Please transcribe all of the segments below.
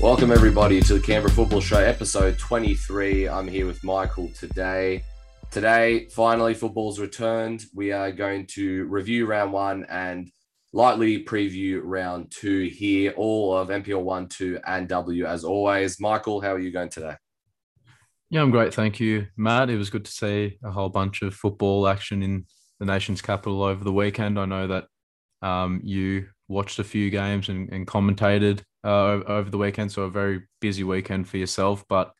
Welcome, everybody, to the Canberra Football Show, episode 23. I'm here with Michael today. Today, finally, football's returned. We are going to review round one and lightly preview round two here, all of NPL 1, 2, and W as always. Michael, how are you going today? Yeah, I'm great. Thank you, Matt. It was good to see a whole bunch of football action in the nation's capital over the weekend. I know that um, you watched a few games and, and commentated uh, over the weekend, so a very busy weekend for yourself. But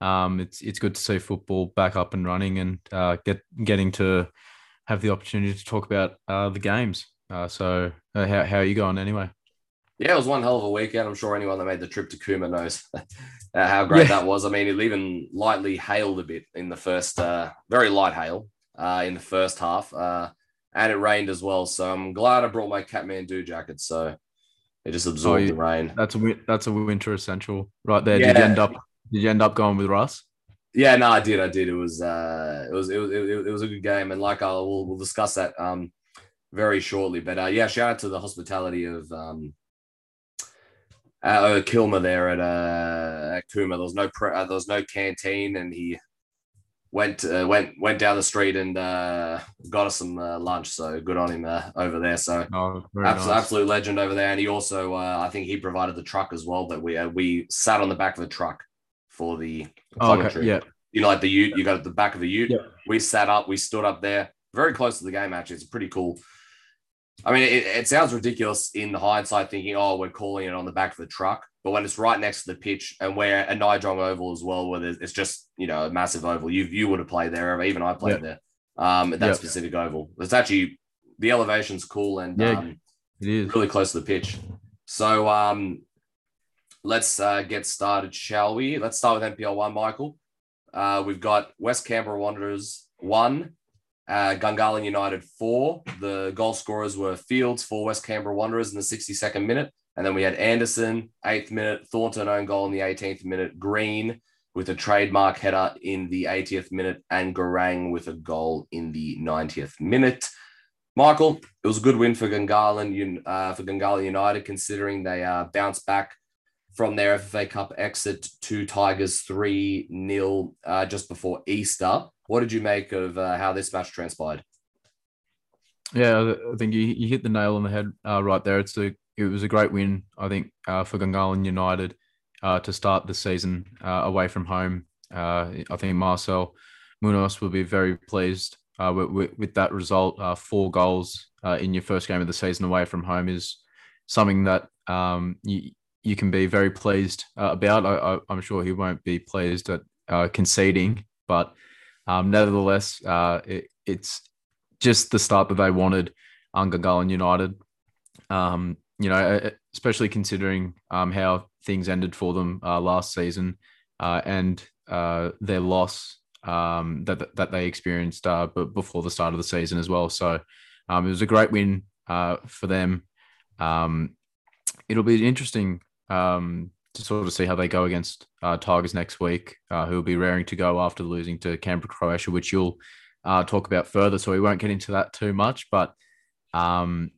um, it's it's good to see football back up and running and uh, get getting to have the opportunity to talk about uh, the games. Uh, so uh, how how are you going anyway? Yeah, it was one hell of a weekend. I'm sure anyone that made the trip to Cooma knows how great yeah. that was. I mean, it even lightly hailed a bit in the first, uh, very light hail in the first half and it rained as well. So I'm glad I brought my Kathmandu jacket. So it just absorbed oh, the rain. That's a that's a winter essential right there. Yeah. Did you end up Did you end up going with Russ? Yeah, no, I did. I did. It was uh, it was it was it, was a good game, and like I'll we'll, we'll discuss that um very shortly. But uh, yeah, shout out to the hospitality of um. Uh, Kilmer there at uh at Cooma. There was no pre- uh, there was no canteen, and he went uh, went went down the street and uh, got us some uh, lunch. So good on him uh, over there. So oh, absolute, nice. absolute legend over there. And he also, uh, I think, he provided the truck as well. That we uh, we sat on the back of the truck for the. Oh, okay. Yeah, you know, like the Ute. You got at the back of the Ute. Yeah. We sat up. We stood up there, very close to the game. Actually, it's pretty cool. I mean, it, it sounds ridiculous in hindsight, thinking, "Oh, we're calling it on the back of the truck." But when it's right next to the pitch and where a Nijong Oval as well, where it's just you know a massive oval, you you would have played there, even I played there. Um, at that specific oval. It's actually the elevation's cool and yeah, um, it is really close to the pitch. So um, let's uh, get started, shall we? Let's start with NPL one, Michael. Uh, we've got West Canberra Wanderers one, uh, United four. The goal scorers were Fields for West Canberra Wanderers in the 62nd minute. And then we had Anderson, eighth minute, Thornton own goal in the 18th minute, Green with a trademark header in the 80th minute, and Garang with a goal in the 90th minute. Michael, it was a good win for Gungahlin, uh, for Gungahlin United, considering they uh, bounced back from their FFA Cup exit to Tigers 3 0 uh, just before Easter. What did you make of uh, how this match transpired? Yeah, I think you, you hit the nail on the head uh, right there. It's a it was a great win, I think, uh, for Gungahlin United uh, to start the season uh, away from home. Uh, I think Marcel Munoz will be very pleased uh, with, with, that result. Four goals in your first game of the season away from home is something that um, you, you can be very pleased about. I, am sure he won't be pleased at conceding, but um, nevertheless, it, it's just the start that they wanted on Gungahlin United. Um, you know, especially considering um, how things ended for them uh, last season uh, and uh, their loss um, that that they experienced uh, but before the start of the season as well. So um, it was a great win uh, for them. Um, it'll be interesting um, to sort of see how they go against uh, Tigers next week, who will be raring to go after losing to Canberra, Croatia, which you'll talk about further. So we won't get into that too much, but um,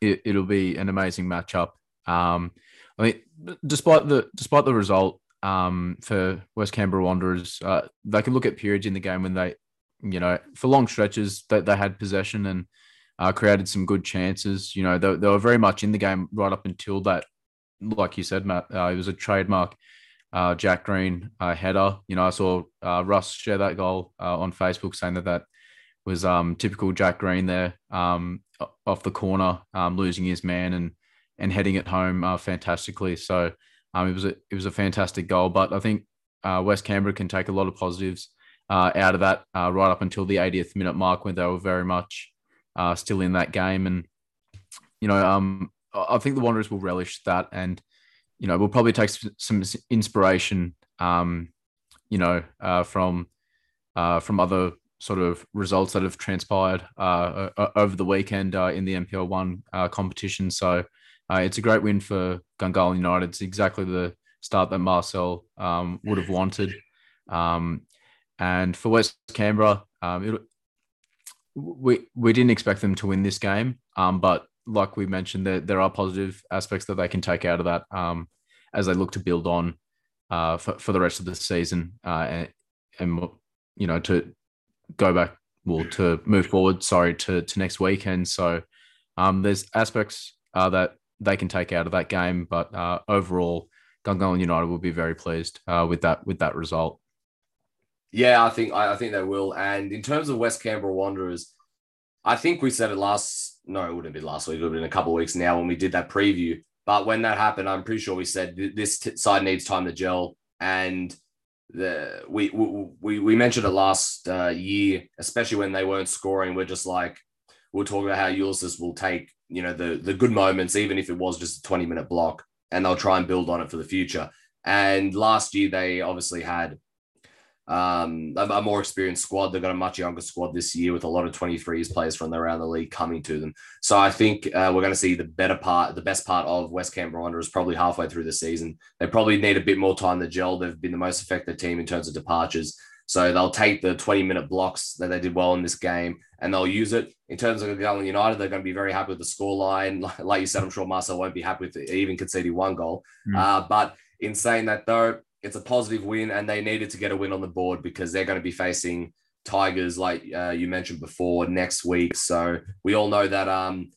it, will be an amazing matchup. Um, I mean, despite the despite the result um, for West Canberra Wanderers, uh, they can look at periods in the game when they, you know, for long stretches they, they, had possession and uh, created some good chances. You know, they, they, were very much in the game right up until that, like you said, Matt. Uh, it was a trademark uh, Jack Green uh, header. You know, I saw uh, Russ share that goal on Facebook saying that that was um, typical Jack Green there um, off the corner, um, losing his man and and heading it home uh, fantastically. So um, it was a it was a fantastic goal. But I think uh, West Canberra can take a lot of positives uh, out of that uh, right up until the 80th minute mark when they were very much uh, still in that game. And you know, um, I think the Wanderers will relish that, and you know, we'll probably take some inspiration, um, you know, uh, from from other sort of results that have transpired uh, over the weekend uh, in the NPL one uh, competition. So uh, it's a great win for Gungahlin United. It's exactly the start that Marcel um, would have wanted. Um, and for West Canberra, um, it, we we didn't expect them to win this game, um, but like we mentioned, there there are positive aspects that they can take out of that. Um, as they look to build on uh, for, for the rest of the season uh, and, and you know to go back well to move forward sorry to to next weekend so um, there's aspects uh, that they can take out of that game but uh, overall Gungahlin United will be very pleased uh, with that with that result yeah I think I think they will and in terms of West Canberra Wanderers I think we said it last no it wouldn't be last week it would have been a couple of weeks now when we did that preview but when that happened I'm pretty sure we said this t- side needs time to gel and the we we we mentioned it last uh, year, especially when they weren't scoring. We're just like we'll talk about how Ulysses will take you know the the good moments, even if it was just a twenty minute block, and they'll try and build on it for the future. And last year they obviously had um, a, a, more experienced squad. They've got a much younger squad this year with a lot of 23s players from around the league coming to them. So I think uh, we're going to see the better part, the best part of West Canberra Wanderers probably halfway through the season. They probably need a bit more time to gel. They've been the most effective team in terms of departures. So they'll take the 20 minute blocks that they did well in this game and they'll use it. In terms of Gungahlin United, they're going to be very happy with the scoreline. Like you said, I'm sure Marcel won't be happy with even conceding one goal. Mm. Uh, but in saying that, though, it's a positive win, and they needed to get a win on the board because they're going to be facing Tigers, like uh, you mentioned before, next week. So we all know that um,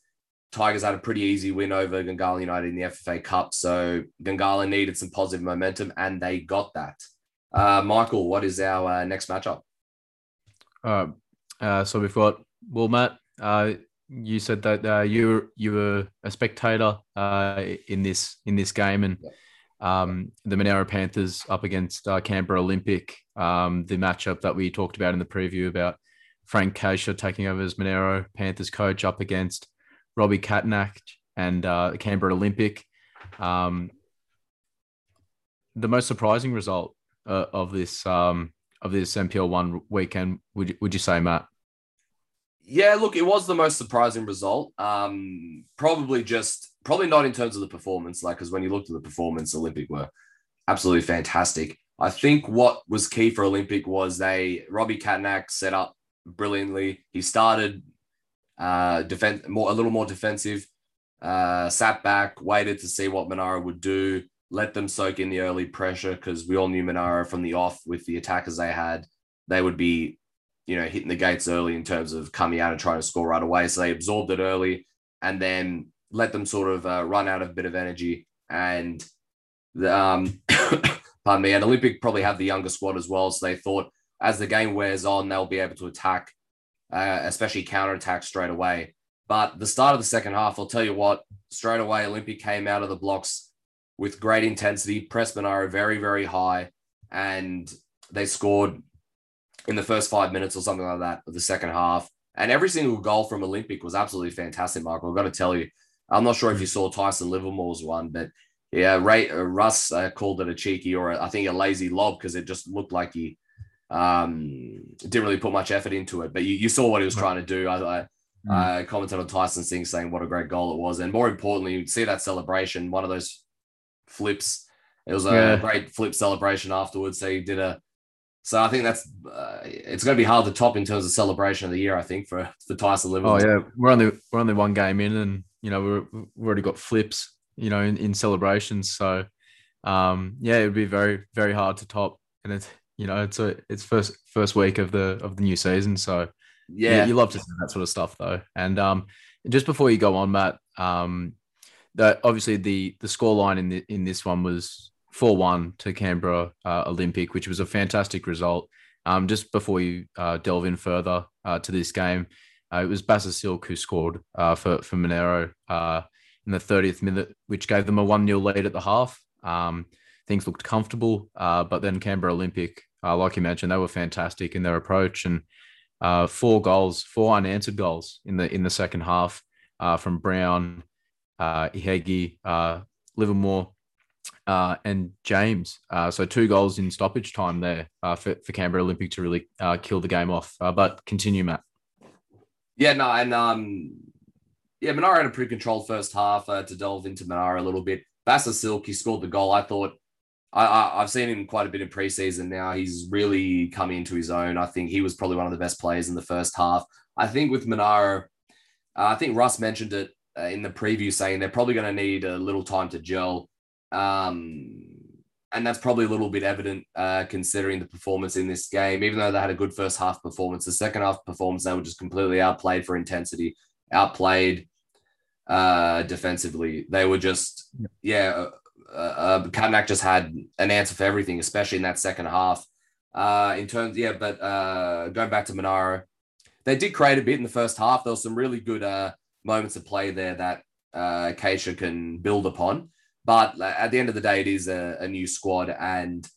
Tigers had a pretty easy win over Gungahlin United in the FFA Cup. So Gungahlin needed some positive momentum, and they got that. Uh, Michael, what is our uh, next matchup? Uh, uh, so we've got well, Matt. Uh, you said that uh, you you were a spectator uh, in this in this game, and um, the Monaro Panthers up against uh, Canberra Olympic, um, the matchup that we talked about in the preview about Frank Casher taking over as Monaro Panthers coach up against Robbie Katnak and uh, Canberra Olympic. Um, the most surprising result uh, of this um, of this NPL one weekend would you, would you say, Matt? Yeah, look, it was the most surprising result. Um, probably just probably not in terms of the performance, like because when you looked at the performance, Olympic were absolutely fantastic. I think what was key for Olympic was they Robbie Katnak set up brilliantly. He started uh defense more a little more defensive, uh sat back, waited to see what Monaro would do, let them soak in the early pressure because we all knew Monaro from the off with the attackers they had, they would be, you know, hitting the gates early in terms of coming out and trying to score right away. So they absorbed it early and then let them sort of uh, run out of a bit of energy. And the, um, pardon me, and Olympic probably have the younger squad as well. So they thought as the game wears on, they'll be able to attack, uh, especially counter attack straight away. But the start of the second half, I'll tell you what, straight away, Olympic came out of the blocks with great intensity, pressed Monaro very, very high, and they scored in the first five minutes or something like that of the second half. And every single goal from Olympic was absolutely fantastic, Michael. I've got to tell you, I'm not sure if you saw Tyson Livermore's one, but yeah, Ray, uh, Russ uh, called it a cheeky or a, I think a lazy lob because it just looked like he um, didn't really put much effort into it. But you, you saw what he was trying to do. I, I, mm. Commented on Tyson's thing saying what a great goal it was. And more importantly, you see that celebration, one of those flips. It was a yeah. great flip celebration afterwards. So he did a. So I think that's uh, it's going to be hard to top in terms of celebration of the year. I think for for Tyson Livermore. Oh yeah, we're only we're only one game in, and you know, we're, we've already got flips, you know, in, in celebrations. So, um, yeah, it would be very, very hard to top. And it's, you know, it's a, it's first, first week of the, of the new season. So, yeah, you, you love to see that sort of stuff though. And, um, just before you go on, Matt, um, that obviously the, the score line in the, in this one was 4 1 to Canberra uh, Olympic, which was a fantastic result. Um, just before you uh, delve in further uh, to this game, it was Silk who scored uh, for for Monaro uh, in the 30th minute, which gave them a 1 0 lead at the half. Um, things looked comfortable, uh, but then Canberra Olympic, uh, like you mentioned, they were fantastic in their approach and uh, four goals, four unanswered goals in the in the second half from Brown, uh, Ihegi, Livermore, and James. so two goals in stoppage time there for, for Canberra Olympic to really kill the game off. but continue, Matt. Yeah, no, and um, yeah, Monaro had a pretty controlled first half uh, to delve into Monaro a little bit. Bassa Silk, he scored the goal. I thought I, have seen him quite a bit in preseason now. He's really coming into his own. I think he was probably one of the best players in the first half. I think with Monaro, uh, I think Russ mentioned it uh, in the preview saying they're probably going to need a little time to gel. Um, and that's probably a little bit evident uh, considering the performance in this game. Even though they had a good first half performance, the second half performance they were just completely outplayed for intensity, outplayed uh, defensively. They were just yeah. Uh, uh, Katanak just had an answer for everything, especially in that second half. Uh, in terms, yeah, but uh, going back to Monaro, they did create a bit in the first half. There was some really good uh, moments of play there that uh, Acacia can build upon. But at the end of the day, it is a, a new squad, and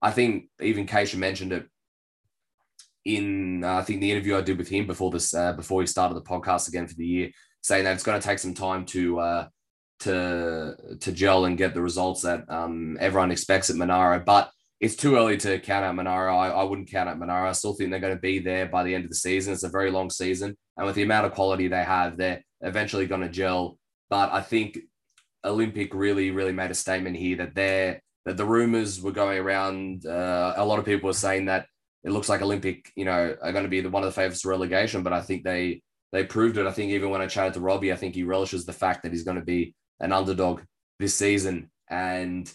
I think even Keisha mentioned it in uh, I think the interview I did with him before this uh, before he started the podcast again for the year, saying that it's going to take some time to uh, to to gel and get the results that um, everyone expects at Monaro. But it's too early to count out Monaro. I, I wouldn't count out Monaro. I still think they're going to be there by the end of the season. It's a very long season, and with the amount of quality they have, they're eventually going to gel. But I think Olympic really, really made a statement here that they're that the rumors were going around. Uh, a lot of people were saying that it looks like Olympic, you know, are going to be the, one of the favorites for relegation. But I think they they proved it. I think even when I chatted to Robbie, I think he relishes the fact that he's going to be an underdog this season. And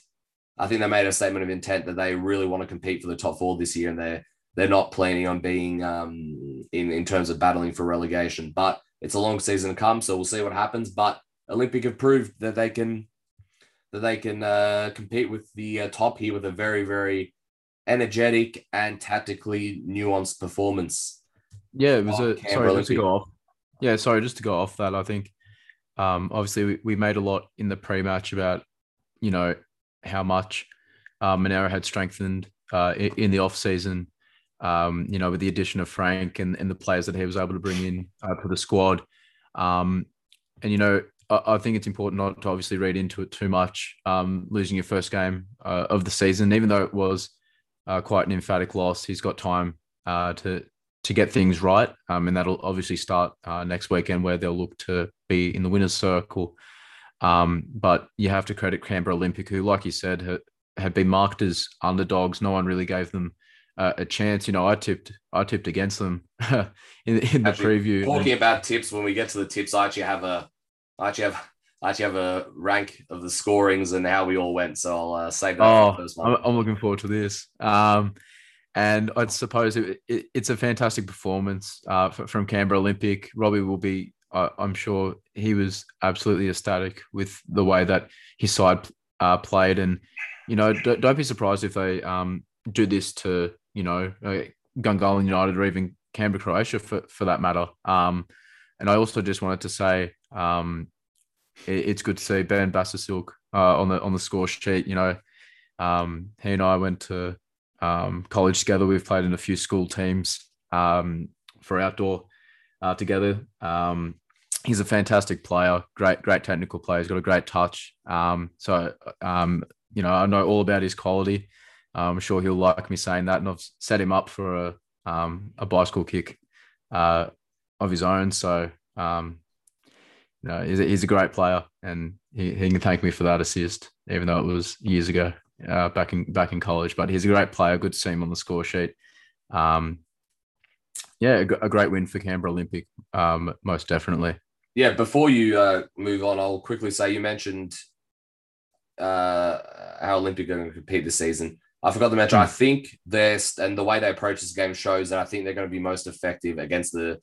I think they made a statement of intent that they really want to compete for the top four this year, and they're they're not planning on being um, in in terms of battling for relegation. But it's a long season to come, so we'll see what happens. But Olympic have proved that they can that they can uh, compete with the uh, top here with a very very energetic and tactically nuanced performance. Yeah, it was a sorry just to go off. Yeah, sorry, just to go off that. I think um, obviously we, we made a lot in the pre-match about you know how much uh, Monaro had strengthened uh, in, in the off season. Um, you know, with the addition of Frank and, and the players that he was able to bring in uh, to the squad. Um, and you know, I think it's important not to obviously read into it too much. Um, losing your first game uh, of the season, even though it was uh, quite an emphatic loss, he's got time uh, to to get things right, um, and that'll obviously start uh, next weekend where they'll look to be in the winners' circle. Um, but you have to credit Canberra Olympic, who, like you said, had, had been marked as underdogs. No one really gave them uh, a chance. You know, I tipped I tipped against them in, in the actually, preview. Talking about tips, when we get to the tips, I actually have a I actually have I actually have a rank of the scorings and how we all went. So I'll uh, save that oh, for the first one. I'm looking forward to this. Um, and I suppose it, it, it's a fantastic performance uh, from Canberra Olympic. Robbie will be, uh, I'm sure, he was absolutely ecstatic with the way that his side uh, played. And you know, don't, don't be surprised if they um, do this to you know uh, Gungahlin United or even Canberra Croatia for for that matter. Um, and I also just wanted to say um, it, it's good to see Ben Bassasilk uh, on the on the score sheet. You know, um, he and I went to um, college together. We've played in a few school teams um, for outdoor uh, together. Um, he's a fantastic player, great great technical player. He's got a great touch. Um, so you know, I know all about his quality. I'm sure he'll like me saying that, and I've set him up for a a bicycle kick uh, of his own. So um, you know, he's a, he's a great player, and he, he can thank me for that assist, even though it was years ago, uh, back in back in college. But he's a great player. Good to see him on the score sheet. Um, yeah, a, a great win for Canberra Olympic, um, most definitely. Yeah, before you uh, move on, I'll quickly say you mentioned uh, how Olympic are going to compete this season. I forgot to mention. Mm. I think this and the way they approach this game shows that I think they're going to be most effective against the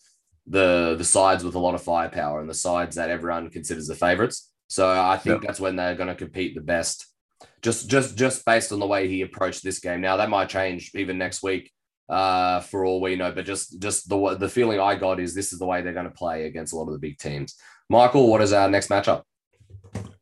the the sides with a lot of firepower and the sides that everyone considers the favorites. So I think yep. that's when they're going to compete the best. Just just just based on the way he approached this game. Now that might change even next week, uh, for all we know. But just just the the feeling I got is this is the way they're going to play against a lot of the big teams. Michael, what is our next matchup?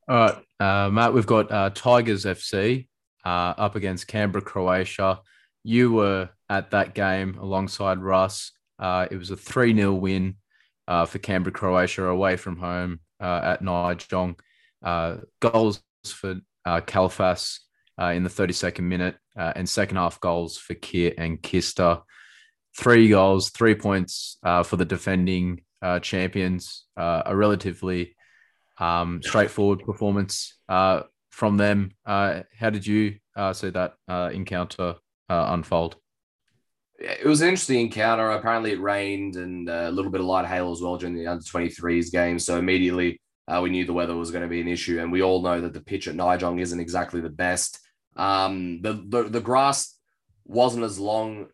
All right, uh, Matt, we've got uh, Tigers FC uh, up against Canberra, Croatia. You were at that game alongside Russ. Uh, it was a 3 0 win uh, for Canberra, Croatia, away from home uh, at Nijong. Uh, goals for uh, Kalfas uh, in the 32nd minute, and second half goals for Kier and Kister. Three goals, three points for the defending champions. a relatively um, straightforward performance from them. how did you see that encounter unfold? It was an interesting encounter. Apparently, it rained and uh, a little bit of light hail as well during the under 23s game. So immediately Uh, we knew the weather was going to be an issue, and we all know that the pitch at Nijong isn't exactly the best. Um, the, the the grass wasn't as long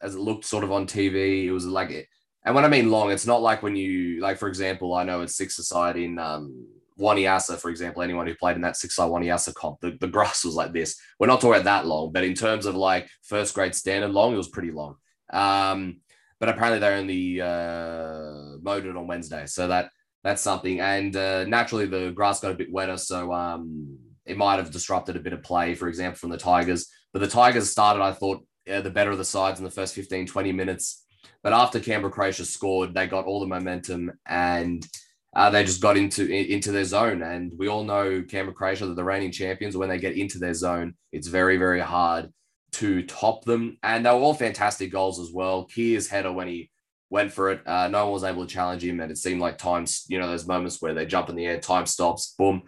as it looked sort of on TV. It was like it, and when I mean long, it's not like when you like, for example, I know it's six aside in um, Wanniassa, for example, anyone who played in that six side Wanniassa comp, the, the grass was like this. We're not talking about that long, but in terms of like first grade standard long, it was pretty long. Um, but apparently they only uh, mowed it on Wednesday, so that that's something. And uh, naturally, the grass got a bit wetter, so um, it might have disrupted a bit of play, for example, from the Tigers. But the Tigers started, I thought, yeah, the better of the sides in the first 15, 20 minutes. But after Canberra Croatia scored, they got all the momentum and uh, they just got into into their zone. And we all know Canberra Croatia, the reigning champions, when they get into their zone, it's very, very hard to top them. And they were all fantastic goals as well. Keir's header when he went for it, uh, no one was able to challenge him. And it seemed like times, you know, those moments where they jump in the air, time stops, boom,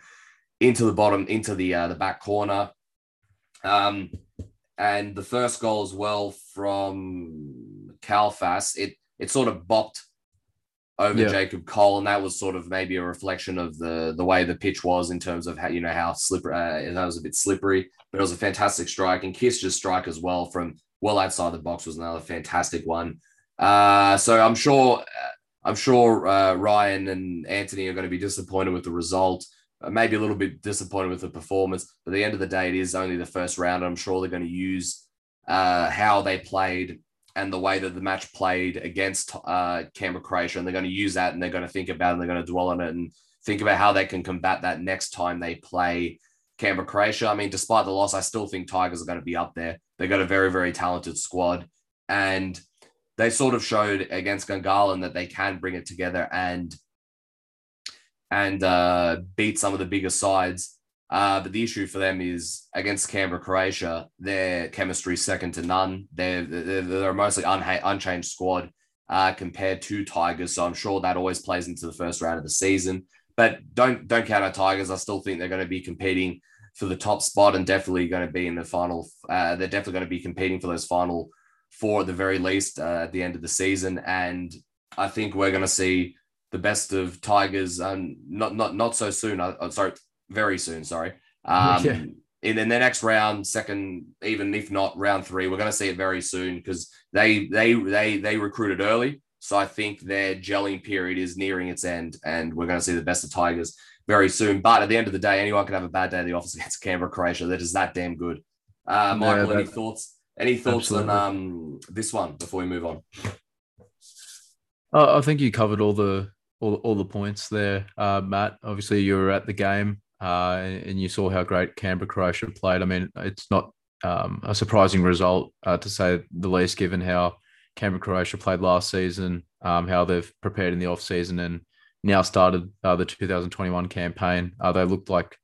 into the bottom, into the uh, the back corner. Um, and the first goal as well from Kalfas, it it sort of bopped over yeah. Jacob Cole, and that was sort of maybe a reflection of the the way the pitch was in terms of how you know how slippery uh, that was a bit slippery, but it was a fantastic strike, and Kist's strike as well from well outside the box was another fantastic one. Uh, so I'm sure uh, I'm sure uh, Ryan and Anthony are going to be disappointed with the result. Uh, maybe a little bit disappointed with the performance. But at the end of the day, it is only the first round. I'm sure they're going to use uh, how they played and the way that the match played against uh, Canberra Croatia, and they're going to use that and they're going to think about it and they're going to dwell on it and think about how they can combat that next time they play Canberra Croatia. I mean, despite the loss, I still think Tigers are going to be up there. They've got a very, very talented squad, and they sort of showed against Gungahlin that they can bring it together and and uh, beat some of the bigger sides. Uh, but the issue for them is against Canberra, Croatia, their chemistry second to none. They're they're, they're mostly unha- unchanged squad uh, compared to Tigers, so I'm sure that always plays into the first round of the season. But don't don't count out Tigers. I still think they're going to be competing for the top spot and definitely going to be in the final. Uh, they're definitely going to be competing for those final four at the very least uh, at the end of the season. And I think we're going to see the best of Tigers, and not not not so soon. Sorry, very soon. Sorry. Um, yeah. In the next round, second, even if not round three, we're going to see it very soon because they they they they recruited early. So I think their gelling period is nearing its end, and we're going to see the best of Tigers very soon. But at the end of the day, anyone can have a bad day in the office against Canberra, Croatia. That is that damn good. Uh, Michael, yeah, any thoughts? Any thoughts absolutely. on um, this one before we move on? I think you covered all the all, all the points there, uh, Matt. Obviously, you were at the game uh, and you saw how great Canberra Croatia played. I mean, it's not um, a surprising result uh, to say the least, given how Canberra Croatia played last season, um, how they've prepared in the off season, and now started uh, the 2021 campaign. Uh, they looked like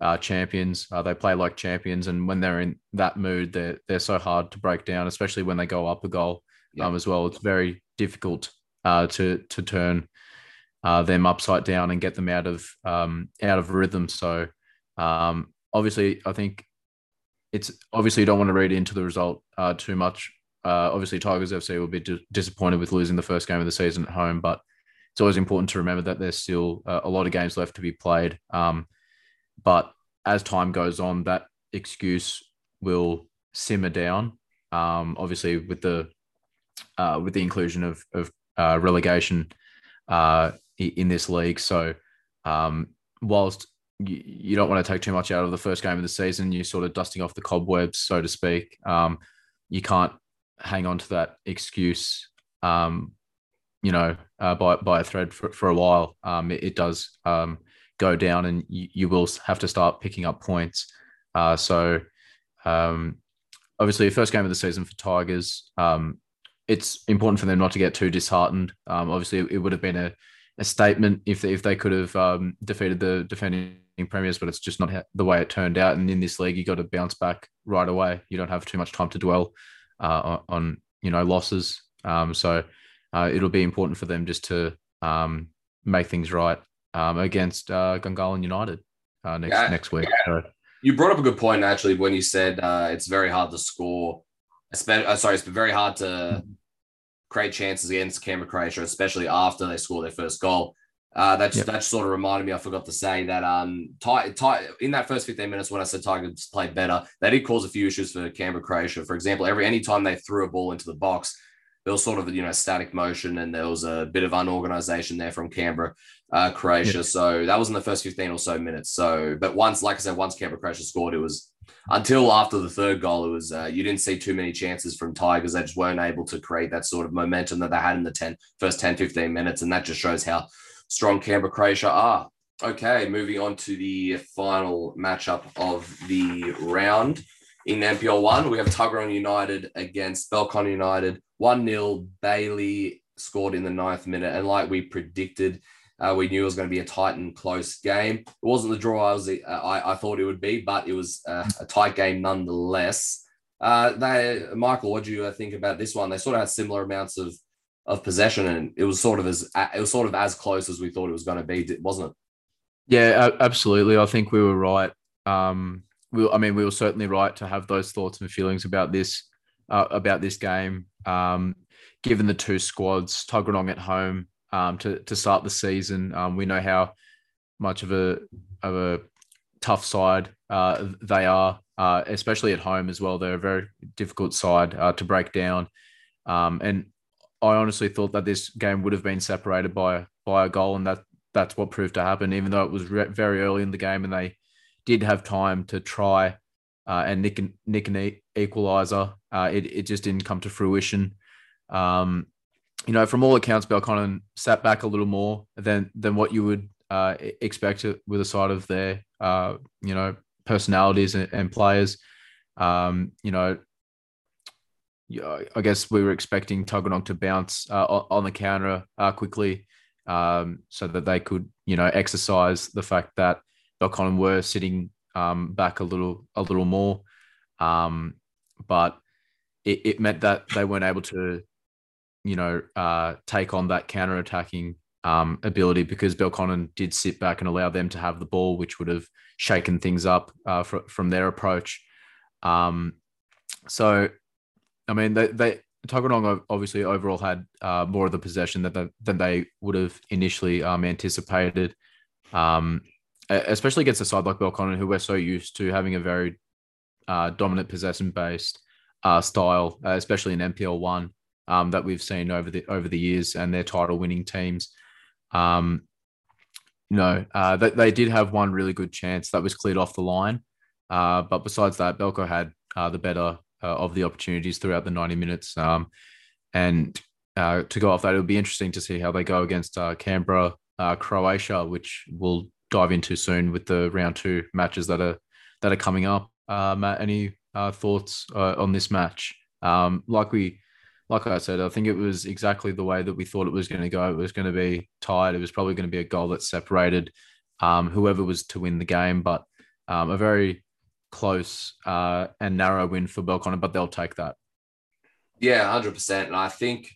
uh, champions. Uh, they play like champions, and when they're in that mood, they're they're so hard to break down, especially when they go up a goal yeah. um, as well. It's very difficult uh, to to turn uh, them upside down and get them out of um, out of rhythm. So um, obviously, I think it's obviously you don't want to read into the result uh, too much. Uh, obviously, Tigers FC will be disappointed with losing the first game of the season at home, but it's always important to remember that there's still uh, a lot of games left to be played. Um, but as time goes on, that excuse will simmer down. Um, obviously, with the uh, with the inclusion of of uh, relegation uh, in this league. So, um, whilst you, don't want to take too much out of the first game of the season, you're sort of dusting off the cobwebs, so to speak. Um, you can't hang on to that excuse, um, you know, uh, by by a thread for, for a while. Um, it, it, does um, go down, and you, you, will have to start picking up points. Uh, so, um, obviously, first game of the season for Tigers. It's important for them not to get too disheartened. Obviously, it would have been a, a statement if they, if they could have um, defeated the defending premiers, but it's just not the way it turned out. And in this league, you got to bounce back right away. You don't have too much time to dwell uh, on, you know losses. Um, so uh, it'll be important for them just to um, make things right um, against uh, Gungahlin United uh, next yeah, next week. Yeah. So, you brought up a good point actually when you said uh, it's very hard to score uh, sorry, it's been very hard to create chances against Canberra Croatia, especially after they score their first goal. Uh, that's yep. that sort of reminded me. I forgot to say that um, Ty, Ty, in that first 15 minutes when I said Tigers played better, they did cause a few issues for Canberra Croatia. For example, every any time they threw a ball into the box, there was sort of you know static motion and there was a bit of unorganization there from Canberra uh, Croatia. Yep. So that was in the first 15 or so minutes. So, but once, like I said, once Canberra Croatia scored, it was until after the third goal, it was uh, you didn't see too many chances from Tigers. They just weren't able to create that sort of momentum that they had in the 10, first 10, 15 minutes. And that just shows how strong Canberra Croatia are. Okay, moving on to the final matchup of the round. In NPL 1, we have Tuggeranong United against Belconnen United. 1 0. Bailey scored in the ninth minute. And like we predicted, uh, we knew it was going to be a tight and close game. It wasn't the draw I was uh, I, I thought it would be, but it was uh, a tight game nonetheless. Uh, they, Michael, what do you think about this one? They sort of had similar amounts of of possession, and it was sort of as it was sort of as close as we thought it was going to be, wasn't it? Yeah, absolutely. I think we were right. Um, we, I mean, we were certainly right to have those thoughts and feelings about this uh, about this game. Um, given the two squads, Tuggeranong at home um, to to start the season, um, we know how much of a of a tough side uh, they are, uh, especially at home as well. They're a very difficult side uh, to break down. Um, and I honestly thought that this game would have been separated by by a goal, and that that's what proved to happen. Even though it was re- very early in the game, and they did have time to try uh, and nick nick an equalizer, uh, it it just didn't come to fruition. Um, you know, from all accounts, Belconnen sat back a little more than than what you would uh, expect with a side of their uh, you know personalities and, and players. Um, you know, I guess we were expecting Tuggeranong to bounce uh, on the counter uh, quickly, um, so that they could, you know, exercise the fact that Belconnen were sitting um, back a little, a little more, um, but it, it, meant that they weren't able to, you know, uh, take on that counter attacking um, ability because Belconnen did sit back and allow them to have the ball, which would have shaken things up uh, fr- from their approach. Um, so I mean, they, they Tuggeranong obviously overall had uh, more of the possession that they, than they would have initially um, anticipated, um, especially against a side like Belconnen, who we're so used to having a very uh, dominant possession based uh, style, uh, especially in NPL one um, that we've seen over the over the years and their title winning teams. Um, no, uh, they, they did have one really good chance that was cleared off the line, uh, but besides that, Belco had the better uh, of the opportunities throughout the 90 minutes. Um, and uh, to go off that, it'll be interesting to see how they go against uh, Canberra, uh, Croatia, which we'll dive into soon with the round two matches that are that are coming up. Uh, Matt, any uh, thoughts on this match? Um, like we, like I said, I think it was exactly the way that we thought it was going to go. It was going to be tied. It was probably going to be a goal that separated um, whoever was to win the game, but um, a very close uh, and narrow win for Belconnen, but they'll take that. Yeah, hundred percent. And I think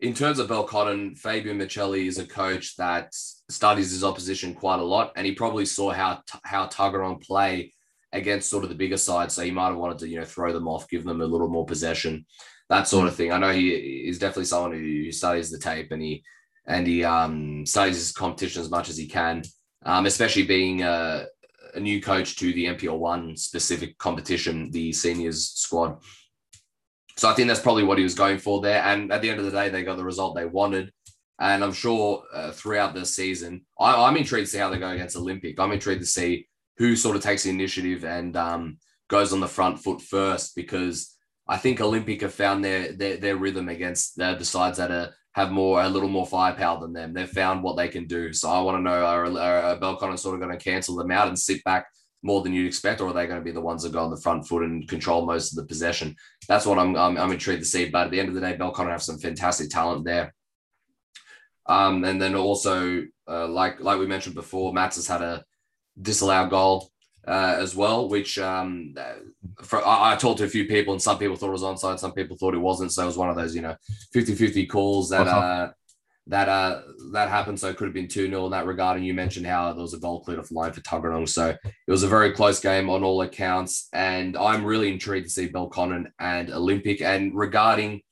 in terms of Belconnen, Fabio Michelli is a coach that studies his opposition quite a lot, and he probably saw how how Tuggeranong play against sort of the bigger side. So he might have wanted to you know throw them off, give them a little more possession, that sort of thing. I know he is definitely someone who studies the tape and he and he um, studies his competition as much as he can, um, especially being a, a new coach to the NPL one specific competition, the seniors squad. So I think that's probably what he was going for there. And at the end of the day, they got the result they wanted. And I'm sure uh, throughout the season, I, am intrigued to see how they go against Olympic. I'm intrigued to see who sort of takes the initiative and um, goes on the front foot first because I think Olympic have found their their, their rhythm against the, sides that are have more a little more firepower than them. They've found what they can do. So I want to know are, are Belconnen sort of going to cancel them out and sit back more than you'd expect, or are they going to be the ones that go on the front foot and control most of the possession? That's what I'm I'm, I'm intrigued to see. But at the end of the day, Belconnen have some fantastic talent there. Um, and then also, uh, like like we mentioned before, Mats has had a disallowed goal uh, as well, which um, for, I, I, talked to a few people and some people thought it was onside, some people thought it wasn't. So it was one of those, you know, 50 50 calls that, uh, that, uh, that happened. So it could have been 2 0 in that regard. And you mentioned how there was a goal cleared off the line for Tuggeranong. So it was a very close game on all accounts. And I'm really intrigued to see Belconnen and Olympic. And regarding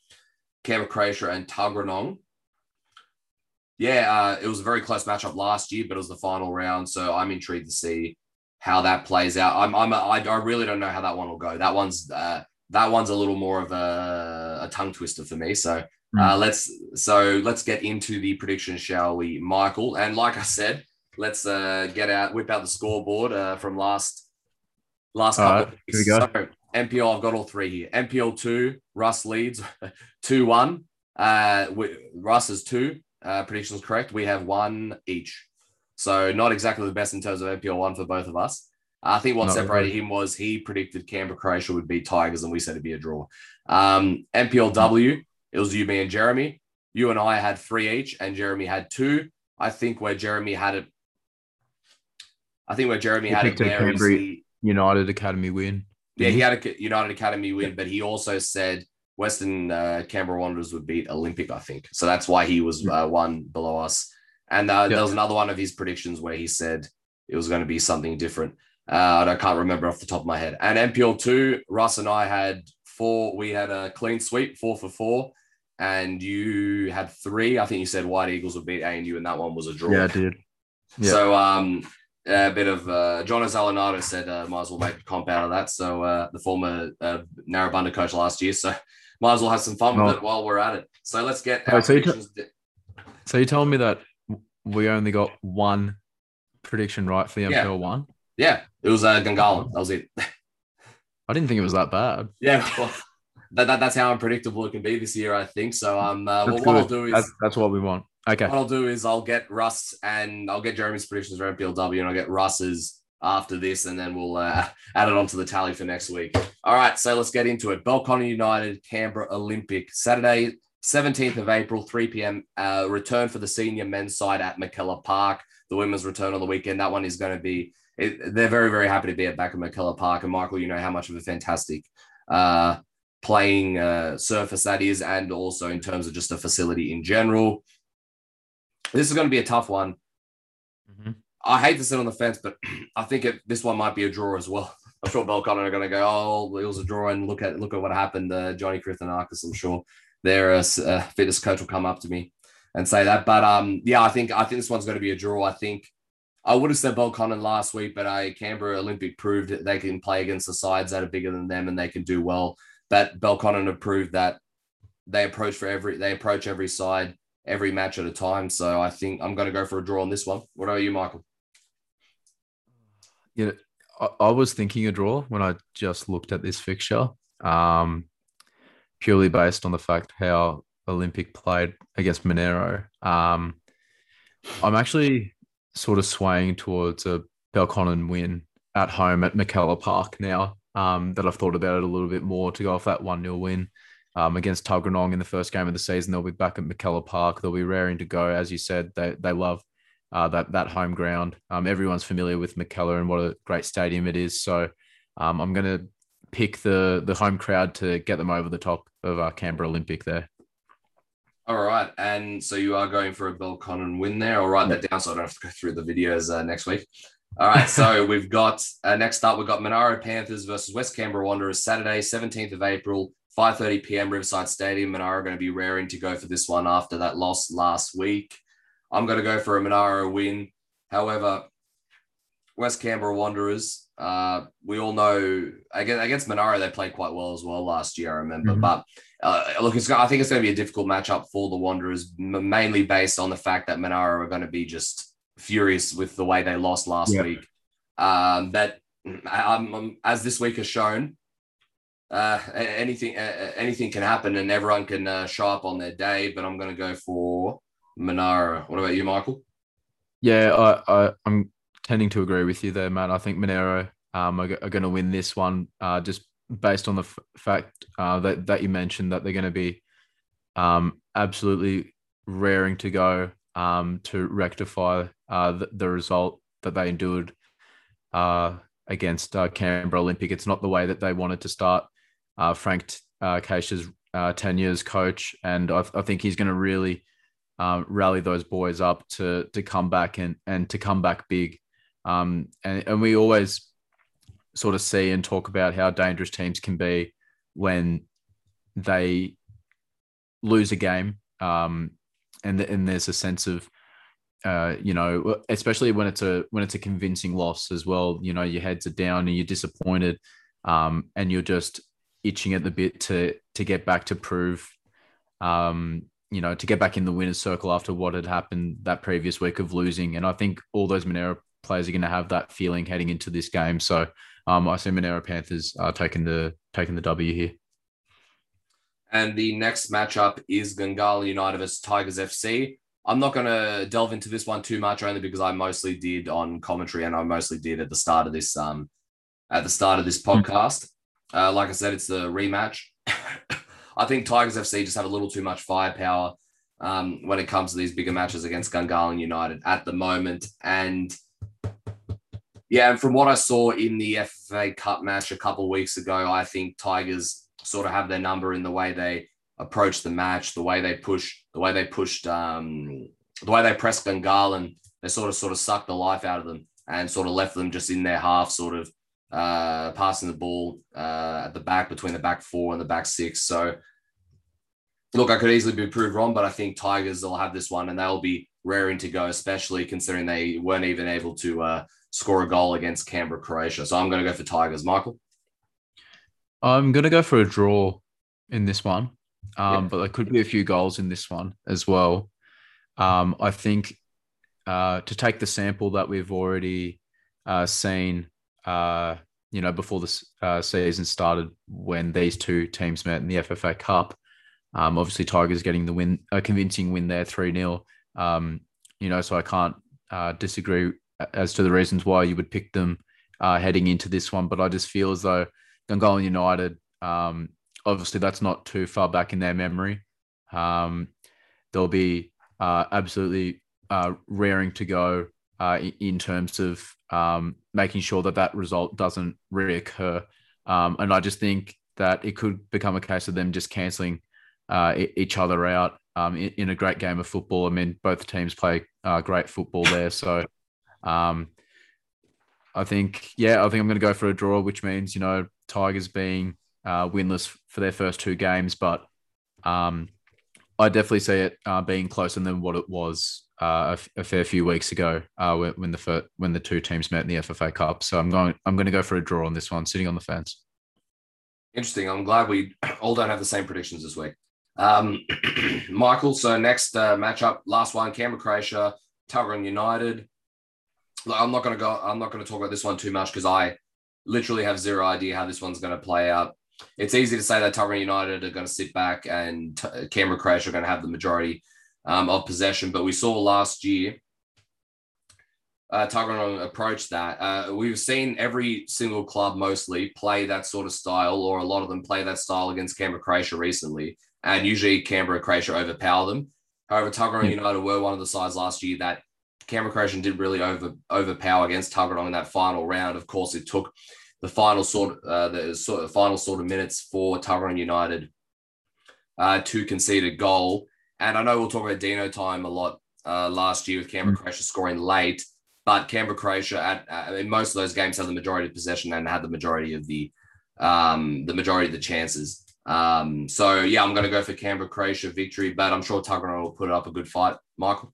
Canberra Croatia and Tuggeranong, yeah, uh, it was a very close matchup last year, but it was the final round. So I'm intrigued to see how that plays out. I'm, I'm, a, I, I really don't know how that one will go. That one's, uh, that one's a little more of a, a tongue twister for me. So uh, let's, so let's get into the predictions, shall we, Michael? And like I said, let's uh, get out, whip out the scoreboard uh, from last, last All couple. right, of here we weeks. go. So NPL, I've got all three here. NPL two, Russ leads two one. Uh, Russ is two. Uh, predictions correct. We have one each. So not exactly the best in terms of NPL one for both of us. I think what separated him was he predicted Canberra Croatia would beat Tigers, and we said it'd be a draw. Um, NPLW, it was you, me, and Jeremy. You and I had three each, and Jeremy had two. I think where Jeremy had it, I think where Jeremy He had it there is Canberra- he, United Academy win. yeah, he had a United Academy win, but he also said Western uh, Canberra Wanderers would beat Olympic, I think. So that's why he was uh, one below us. And uh, Yeah. there was another one of his predictions where he said it was going to be something different. Uh, I can't remember off the top of my head. And NPL two, Russ and I had four. We had a clean sweep, four for four, and you had three. I think you said White Eagles would beat ANU, and that one was a draw. Yeah, I did. Yeah. So um, a bit of uh, John Zalanado said uh, might as well make a comp out of that. So uh, the former uh, Narrabundah coach last year. So might as well have some fun with it while we're at it. So let's get Oh, our so you t- predictions. So you told me that we only got one prediction right for the Yeah. NPL one. yeah, it was uh, Gungahlin. That was it. I didn't think it was that bad. yeah, well, that, that, that's how unpredictable it can be this year, I think. So um, uh, well, what I'll do is That's, that's what we want. Okay. what I'll do is I'll get Russ and I'll get Jeremy's predictions for MPLW and I'll get Russ's after this, and then we'll uh, add it onto the tally for next week. All right, so let's get into it. Belconnen United, Canberra Olympic, Saturday, 17th of April, 3 p.m. Uh, return for the senior men's side at McKellar Park. The women's return on the weekend. That one is going to be. It, they're very, very happy to be at back at McKellar Park. And Michael, you know how much of a fantastic uh, playing uh, surface that is, and also in terms of just a facility in general. This is going to be a tough one. Mhm. I hate to sit on the fence, but I think it, this one might be a draw as well. I'm sure Belconnen are going to go, oh, it was a draw, and look at look at what happened. Uh, Johnny Krithanakis, I'm sure their uh, uh, fitness coach will come up to me and say that. But um, yeah, I think I think this one's going to be a draw. I think I would have said Belconnen last week, but uh, Canberra Olympic proved that they can play against the sides that are bigger than them and they can do well. But Belconnen have proved that they approach for every they approach every side every match at a time. So I think I'm going to go for a draw on this one. What are you, Michael? Yeah, I, I was thinking a draw when I just looked at this fixture, um, purely based on the fact how Olympic played against Monaro. Um, I'm actually sort of swaying towards a Belconnen win at home at McKellar Park now. Um, that I've thought about it a little bit more to go off that 1 0 win um, against Tuggeranong in the first game of the season. They'll be back at McKellar Park. They'll be raring to go. As you said, they, they love uh, that that home ground. Um, everyone's familiar with McKellar and what a great stadium it is. So um, I'm going to pick the the home crowd to get them over the top of our Canberra Olympic there. All right. And so you are going for a Belconnen win there. I'll write that down so I don't have to go through the videos uh, next week. All right. So we've got uh, next up, we've got Monaro Panthers versus West Canberra Wanderers Saturday, 17th of April, 5.30 p.m. Riverside Stadium. Monaro are going to be raring to go for this one after that loss last week. I'm going to go for a Monaro win. However, West Canberra Wanderers, uh, we all know against, against Monaro, they played quite well as well last year, I remember. Mhm. But uh, look, it's, I think it's going to be a difficult matchup for the Wanderers, mainly based on the fact that Monaro are going to be just furious with the way they lost last week. Um, that um, as this week has shown, uh, anything uh, anything can happen and everyone can uh, show up on their day. But I'm going to go for Monaro. What about you, Michael? Yeah, I, I I'm tending to agree with you there, man. I think Monaro um, are, are going to win this one uh, just based on the f- fact uh, that that you mentioned that they're going to be um, absolutely raring to go um, to rectify uh, the, the result that they endured uh, against uh, Canberra Olympic. It's not the way that they wanted to start uh, Frank uh, Keisha's uh, 10 years coach. And I, I think he's going to really um, rally those boys up to to come back and and to come back big. Um, and, and we always sort of see and talk about how dangerous teams can be when they lose a game um, and and there's a sense of uh, you know, especially when it's a when it's a convincing loss as well. You know, your heads are down and you're disappointed, um, and you're just itching at the bit to to get back to prove, um, you know, to get back in the winners' circle after what had happened that previous week of losing. And I think all those Monaro players are going to have that feeling heading into this game. So um, I see Monaro Panthers uh, taking the taking the W here. And the next matchup is Gungahlin United versus Tigers FC. I'm not going to delve into this one too much, only because I mostly did on commentary and I mostly did at the start of this um at the start of this hmm. podcast. Uh, like I said, it's the rematch. I think Tigers FC just have a little too much firepower um, when it comes to these bigger matches against Gungahlin United at the moment. And yeah, and from what I saw in the FA Cup match a couple of weeks ago, I think Tigers sort of have their number in the way they approach the match, the way they push, the way they pushed, um, the way they pressed Gungahlin, they sort of sort of sucked the life out of them and sort of left them just in their half, sort of uh, passing the ball uh, at the back between the back four and the back six. So, look, I could easily be proved wrong, but I think Tigers will have this one and they'll be raring to go, especially considering they weren't even able to uh, score a goal against Canberra, Croatia. So I'm going to go for Tigers. Michael? I'm going to go for a draw in this one um, yeah. but there could be a few goals in this one as well. Um, I think uh, to take the sample that we've already uh, seen, uh, you know, before the uh, season started, when these two teams met in the FFA Cup, um, obviously Tigers getting the win, a convincing win there, three 0 um, You know, so I can't uh, disagree as to the reasons why you would pick them uh, heading into this one, but I just feel as though Gungahlin United um, obviously that's not too far back in their memory. Um, they'll be uh, absolutely uh, raring to go uh, in terms of um, making sure that that result doesn't reoccur. Um, and I just think that it could become a case of them just cancelling uh, each other out um, in, in, a great game of football. I mean, both teams play uh, great football there. So um, I think, yeah, I think I'm going to go for a draw, which means, you know, Tigers being uh, winless for their first two games, but um, I definitely see it uh, being closer than what it was uh, a, fair few weeks ago uh, when, when, the when the two teams met in the FFA Cup. So I'm going I'm going to go for a draw on this one, sitting on the fence. Interesting. I'm glad we all don't have the same predictions this week. Um, Michael, so next uh, matchup, last one, Canberra Croatia, Tuggeranong United. I'm not going to go. I'm not going to talk about this one too much because I literally have zero idea how this one's going to play out it's easy to say that Tuggeranong United are going to sit back and t- Canberra Croatia are going to have the majority um, of possession. But we saw last year uh, Tuggeranong approach that. Uh, we've seen every single club mostly play that sort of style, or a lot of them play that style against Canberra Croatia recently. And usually Canberra Croatia overpower them. However, Tuggeranong yeah. United were one of the sides last year that Canberra Croatia did really over overpower against Tuggeranong in that final round. Of course, it took the final sort uh, the sort of final sort of minutes for Tuggeranong United uh, to concede a goal. And I know we'll talk about Dino time a lot uh, last year with Canberra mm. Croatia scoring late, but Canberra Croatia at uh, in most of those games had the majority of possession and had the majority of the um, the majority of the chances. Um, so yeah, I'm going to go for Canberra Croatia victory, but I'm sure Tuggeranong will put up a good fight. Michael.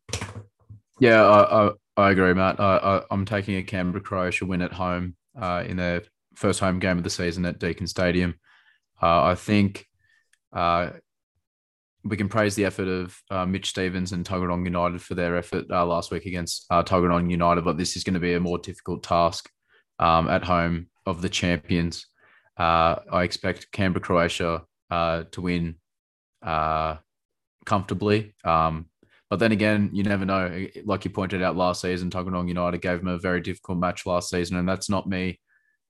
Yeah, I, I, I agree, Matt. I, I, am taking a Canberra Croatia win at home uh, in their first home game of the season at Deakin Stadium. Uh, I think uh, we can praise the effort of uh, Mitch Stevens and Tuggeranong United for their effort uh, last week against uh, Tuggeranong United, but this is going to be a more difficult task um, at home of the champions. Uh, I expect Canberra Croatia uh, to win comfortably. Um, but then again, you never know. Like you pointed out last season, Tuggeranong United gave them a very difficult match last season, and that's not me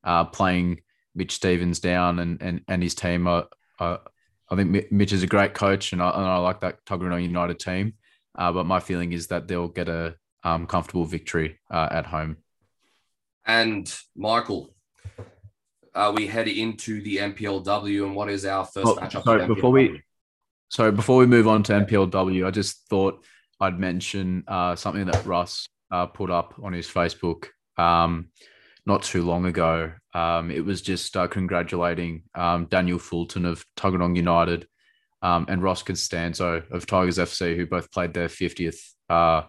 uh, playing Mitch Stevens down and and, and his team. I think Mitch is a great coach, and I, and I like that Tuggeranong United team. Uh, but my feeling is that they'll get a um, comfortable victory uh, at home. And Michael, uh, we head into the NPLW, and what is our first oh, matchup? Sorry, before we, sorry, before we move on to NPLW, I just thought I'd mention uh, something that Russ uh, put up on his Facebook. Um, not too long ago. Um, it was just uh, congratulating um, Daniel Fulton of Tuggeranong United um, and Ross Costanzo of Tigers FC, who both played their 50th uh,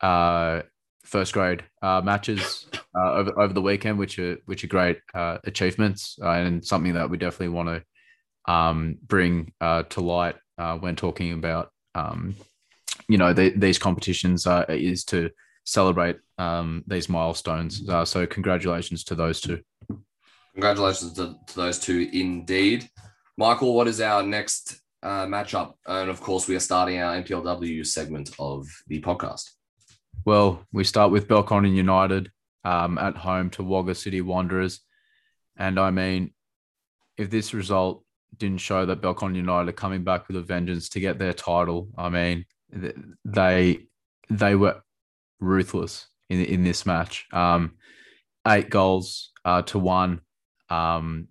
uh, first grade uh, matches uh, over over the weekend, which are which are great uh, achievements and something that we definitely want to um, bring to light when talking about um, you know the, these competitions is to celebrate um, these milestones. Uh, so congratulations to those two. Congratulations to, to those two indeed. Michael, what is our next uh, matchup? And of course, we are starting our NPLW segment of the podcast. Well, we start with Belconnen United um, at home to Wagga City Wanderers. And I mean, if this result didn't show that Belconnen United are coming back with a vengeance to get their title, I mean, they they were ruthless in in this match. Um, eight goals uh, to one, um,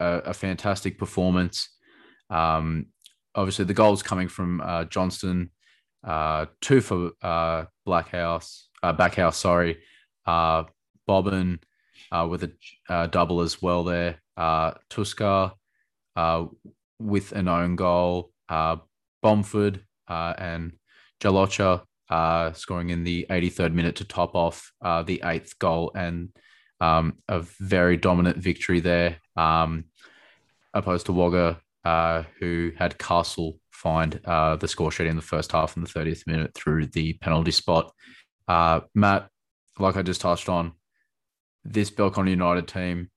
a, a, fantastic performance. Um, obviously, the goals coming from uh, Johnston, uh, two for uh, Blackhouse, uh, Backhouse, sorry, uh, Bobbin uh, with a double as well there. Tuska with an own goal. Bomford and Jalocha uh, scoring in the 83rd minute to top off uh, the eighth goal and um, a very dominant victory there, um, opposed to Wagga, uh, who had Castle find uh, the score sheet in the first half in the 30th minute through the penalty spot. Uh, Matt, like I just touched on, this Belconnen United team,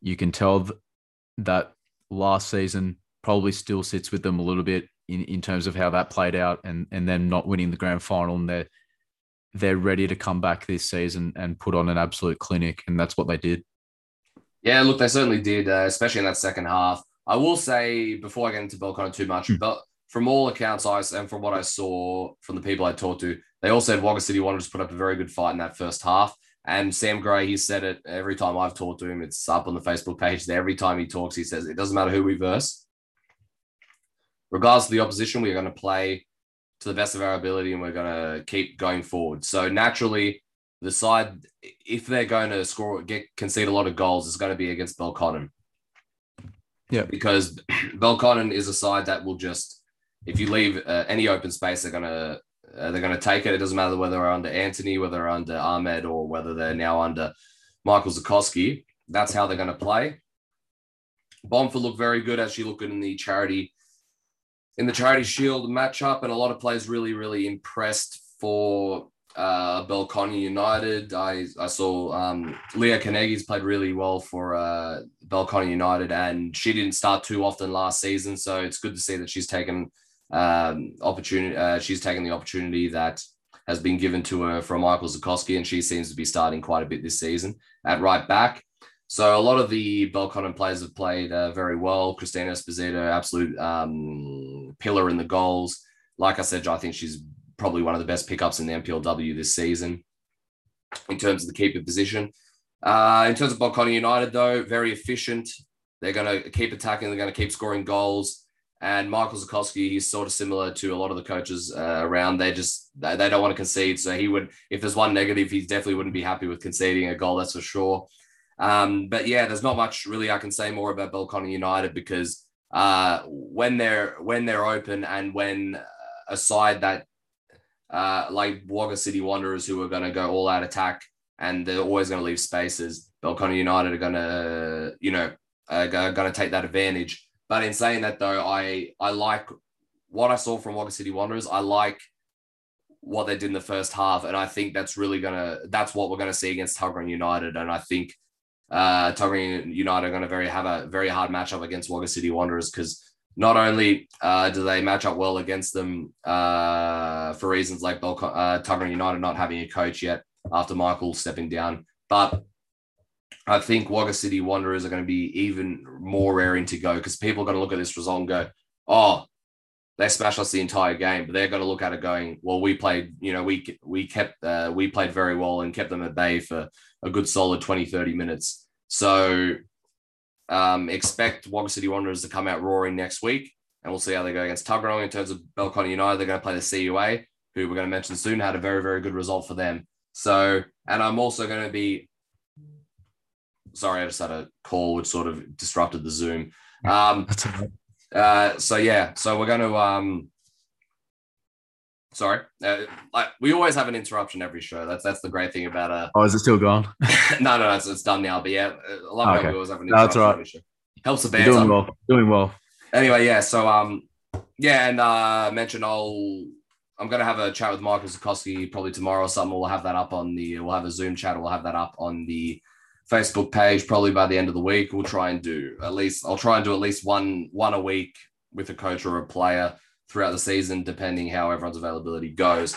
you can tell th- that last season probably still sits with them a little bit in, in terms of how that played out and and them not winning the grand final and they're they're ready to come back this season and put on an absolute clinic and that's what they did yeah look they certainly did uh, especially in that second half i will say before i get into belconnen too much mm. but from all accounts i and from what i saw from the people i talked to they all said wagga city wanted to put up a very good fight in that first half and Sam Gray, he said it every time I've talked to him. It's up on the Facebook page. Every time he talks, he says it doesn't matter who we verse regardless of the opposition, we're going to play to the best of our ability and we're going to keep going forward. So naturally, the side, if they're going to score, get concede a lot of goals, it's going to be against Belconnen. Yeah, because Belconnen is a side that will just, if you leave uh, any open space, they're going to uh, they're going to take it. It doesn't matter whether they're under Anthony, whether they're under Ahmed, or whether they're now under Michael Zukoski. That's how they're going to play. Bomford looked very good as she looked good in the charity in the Charity Shield matchup, and a lot of players really, really impressed for uh, Belconnen United. I, I saw um, Leah Carnegie's played really well for uh, Belconnen United, and she didn't start too often last season, so it's good to see that she's taken um, opportunity. Uh, she's taken the opportunity that has been given to her from Michael Zukoski, and she seems to be starting quite a bit this season at right back. So a lot of the Belconnen players have played uh, very well. Christina Esposito, absolute um, pillar in the goals. Like I said, I think she's probably one of the best pickups in the NPLW this season in terms of the keeper position. Uh, in terms of Belconnen United, though, very efficient. They're going to keep attacking. They're going to keep scoring goals. And Michael Zukoski, he's sort of similar to a lot of the coaches uh, around. They just they, they don't want to concede. So he would, if there's one negative, he definitely wouldn't be happy with conceding a goal. That's for sure. Um, but yeah, there's not much really I can say more about Belconnen United because uh, when they're when they're open and when a side that uh, like Wagga City Wanderers who are going to go all out attack and they're always going to leave spaces, Belconnen United are going to you know uh, going to take that advantage. But in saying that though, I I like what I saw from Wagga City Wanderers. I like what they did in the first half, and I think that's really gonna that's what we're gonna see against Tuggeranong United. And I think uh, Tuggeranong United are going to very have a very hard matchup against Wagga City Wanderers because not only uh, do they match up well against them uh, for reasons like Bel- uh, United not having a coach yet after Michael stepping down, but I think Wagga City Wanderers are going to be even more raring to go because people are going to look at this result and go, oh, they smashed us the entire game, but they're going to look at it going, well, we played, you know, we we kept uh, we played very well and kept them at bay for a good solid 20, 30 minutes. So um, expect Wagga City Wanderers to come out roaring next week, and we'll see how they go against Tuggeranong in terms of Belconnen United. They're going to play the CUA, who we're going to mention soon, had a very, very good result for them. So, and I'm also going to be sorry, I just had a call which sort of disrupted the Zoom. Um, Uh, so yeah, so we're going to um. Sorry, uh, like we always have an interruption every show. That's that's the great thing about uh. Oh, is it still going? no, no, it's, it's done now. But yeah, I love Okay. how we always have an interruption. No, that's all right. every show. Helps the You're banter. doing well. Doing well. Anyway, yeah. So um, yeah, and uh, mentioned I'll I'm gonna have a chat with Marcus Zukowski probably tomorrow or something. We'll have that up on the we'll have a Zoom chat. We'll have that up on the Facebook page probably by the end of the week. We'll try and do at least I'll try and do at least one one a week with a coach or a player throughout the season, depending how everyone's availability goes.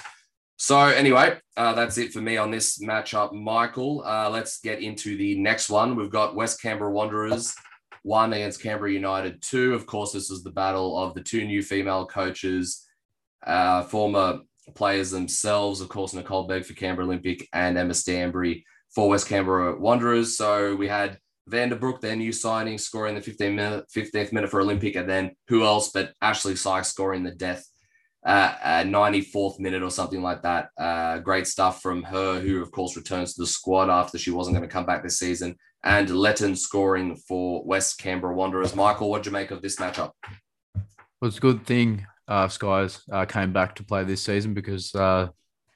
So anyway, uh, that's it for me on this matchup, Michael. Uh, let's get into the next one. We've got West Canberra Wanderers one against Canberra United two. Of course, this is the battle of the two new female coaches, uh, former players themselves. Of course, Nicole Begg for Canberra Olympic and Emma Stanbury for West Canberra Wanderers. So we had Vanderbrook, their new signing, scoring the 15 minute, 15th minute for Olympic, and then who else but Ashley Sykes scoring the death uh, uh, 94th minute or something like that. Uh, great stuff from her, who of course returns to the squad after she wasn't going to come back this season. And Letton scoring for West Canberra Wanderers. Michael, what'd you make of this matchup? Well, it's a good thing uh, Sykes uh, came back to play this season because uh,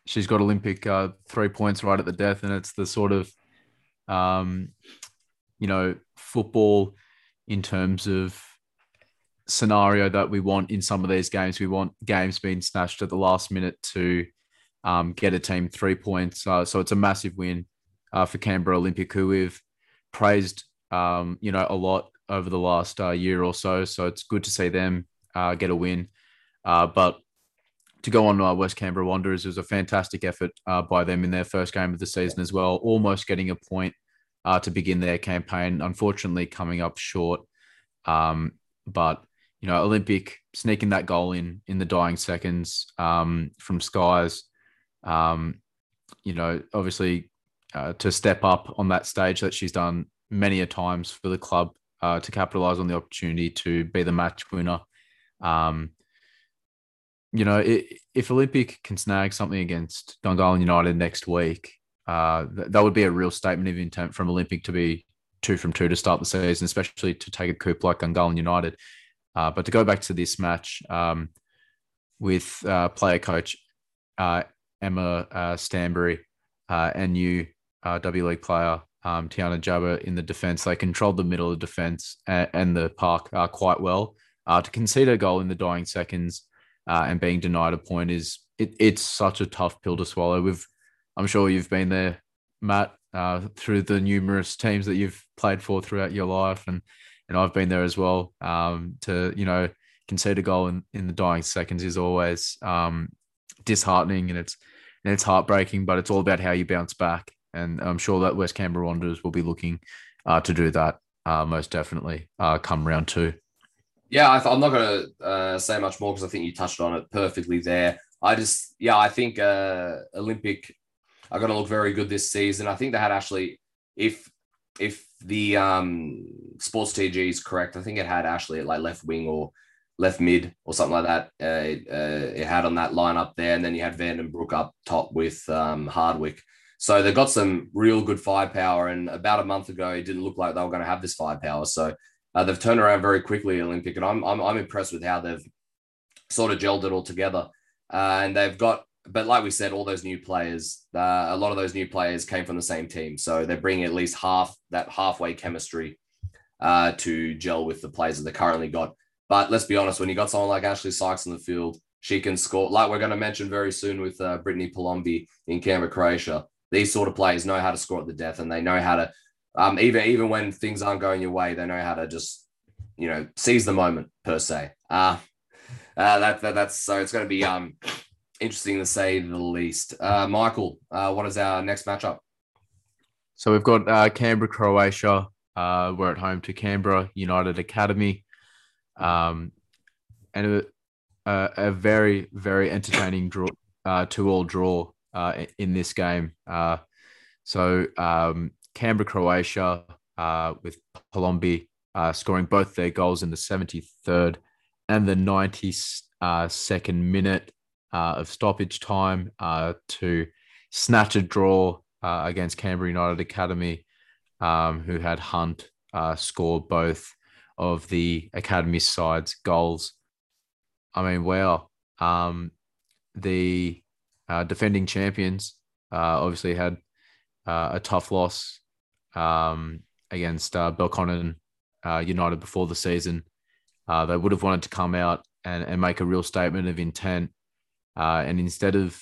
she's got Olympic uh, three points right at the death, and it's the sort of, um, you know, football in terms of scenario that we want in some of these games. We want games being snatched at the last minute to um, get a team three points. Uh, so it's a massive win uh, for Canberra Olympic, who we've praised, um, you know, a lot over the last uh, year or so. So it's good to see them uh, get a win. Uh, but to go on uh, West Canberra Wanderers, it was a fantastic effort uh, by them in their first game of the season as well, almost getting a point uh, to begin their campaign. Unfortunately, coming up short. Um, but you know, Olympic sneaking that goal in in the dying seconds um, from Sykes. Um, you know, obviously uh, to step up on that stage that she's done many a times for the club uh, to capitalize on the opportunity to be the match winner. Um, you know, i if Olympic can snag something against Gungahlin United next week, uh, th- that would be a real statement of intent from Olympic to be two from two to start the season, especially to take a coup like Gungahlin United. Uh, but to go back to this match um, with uh, player coach uh, Emma uh, Stanbury uh, and uh, W League player um, Tiana Jaber in the defense, they controlled the middle of defense and, and the park quite well. To concede a goal in the dying seconds and being denied a point is it, it's such a tough pill to swallow. We've, I'm sure you've been there, Matt, uh, through the numerous teams that you've played for throughout your life, and and I've been there as well. Um, to you know concede a goal in, in the dying seconds is always um, disheartening and it's and it's heartbreaking, but it's all about how you bounce back. And I'm sure that West Canberra Wanderers will be looking uh, to do that uh, most definitely uh, come round two. Yeah, I I'm not going to uh, say much more because I think you touched on it perfectly there. I just, yeah, I think uh, Olympic are going to look very good this season. I think they had actually, if if the um, Sports TG is correct, I think it had Ashley at like left wing or left mid or something like that. Uh, it, uh, it had on that lineup there, and then you had Vandenbroek up top with um, Hardwick. So they got some real good firepower. And about a month ago, it didn't look like they were going to have this firepower. So uh, they've turned around very quickly, Olympic, and I'm, I'm I'm impressed with how they've sort of gelled it all together. Uh, and they've got, but like we said, all those new players, uh, a lot of those new players came from the same team, so they're bringing at least half that halfway chemistry uh, to gel with the players that they currently got. But let's be honest, when you got someone like Ashley Sykes in the field, she can score. Like we're going to mention very soon with uh, Brittany Palombi in Canberra, Croatia. These sort of players know how to score at the death, and they know how to um, even even when things aren't going your way, they know how to just you know seize the moment per se. Uh, uh, that, that that's so it's going to be um interesting to say the least. Uh, Michael, uh, what is our next matchup? So we've got uh, Canberra, Croatia. Uh, we're at home to Canberra United Academy, um, and a, a, very very entertaining draw, uh, two all draw uh, in this game. So um, Canberra, Croatia, with Palombi scoring both their goals in the seventy third and the ninety second minute uh, of stoppage time uh, to snatch a draw uh, against Canberra United Academy, um, who had Hunt uh, score both of the academy side's goals. I mean, wow. Um, the uh, defending champions uh, obviously had a tough loss um, against uh, Belconnen United before the season. They would have wanted to come out and, and make a real statement of intent. Uh, and instead of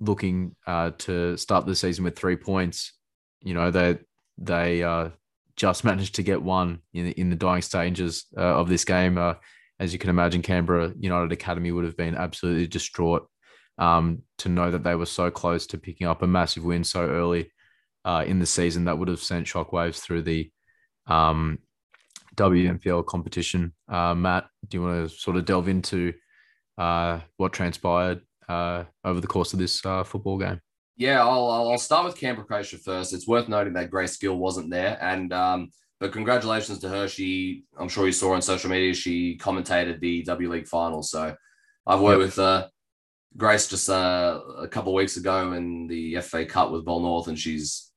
looking uh, to start the season with three points, you know, they they uh, just managed to get one in, in the dying stages uh, of this game. Uh, as you can imagine, Canberra United Academy would have been absolutely distraught um, to know that they were so close to picking up a massive win so early uh, in the season. That would have sent shockwaves through the um, competition. Matt, do you want to sort of delve into uh, what transpired uh, over the course of this uh, football game? Yeah, I'll, I'll start with Canberra Croatia first. It's worth noting that Grace Gill wasn't there, and um, but congratulations to her. She, I'm sure you saw on social media, she commentated the W League final. So I've worked yep. with uh, Grace just uh, a couple of weeks ago in the FA Cup with Ball North, and she's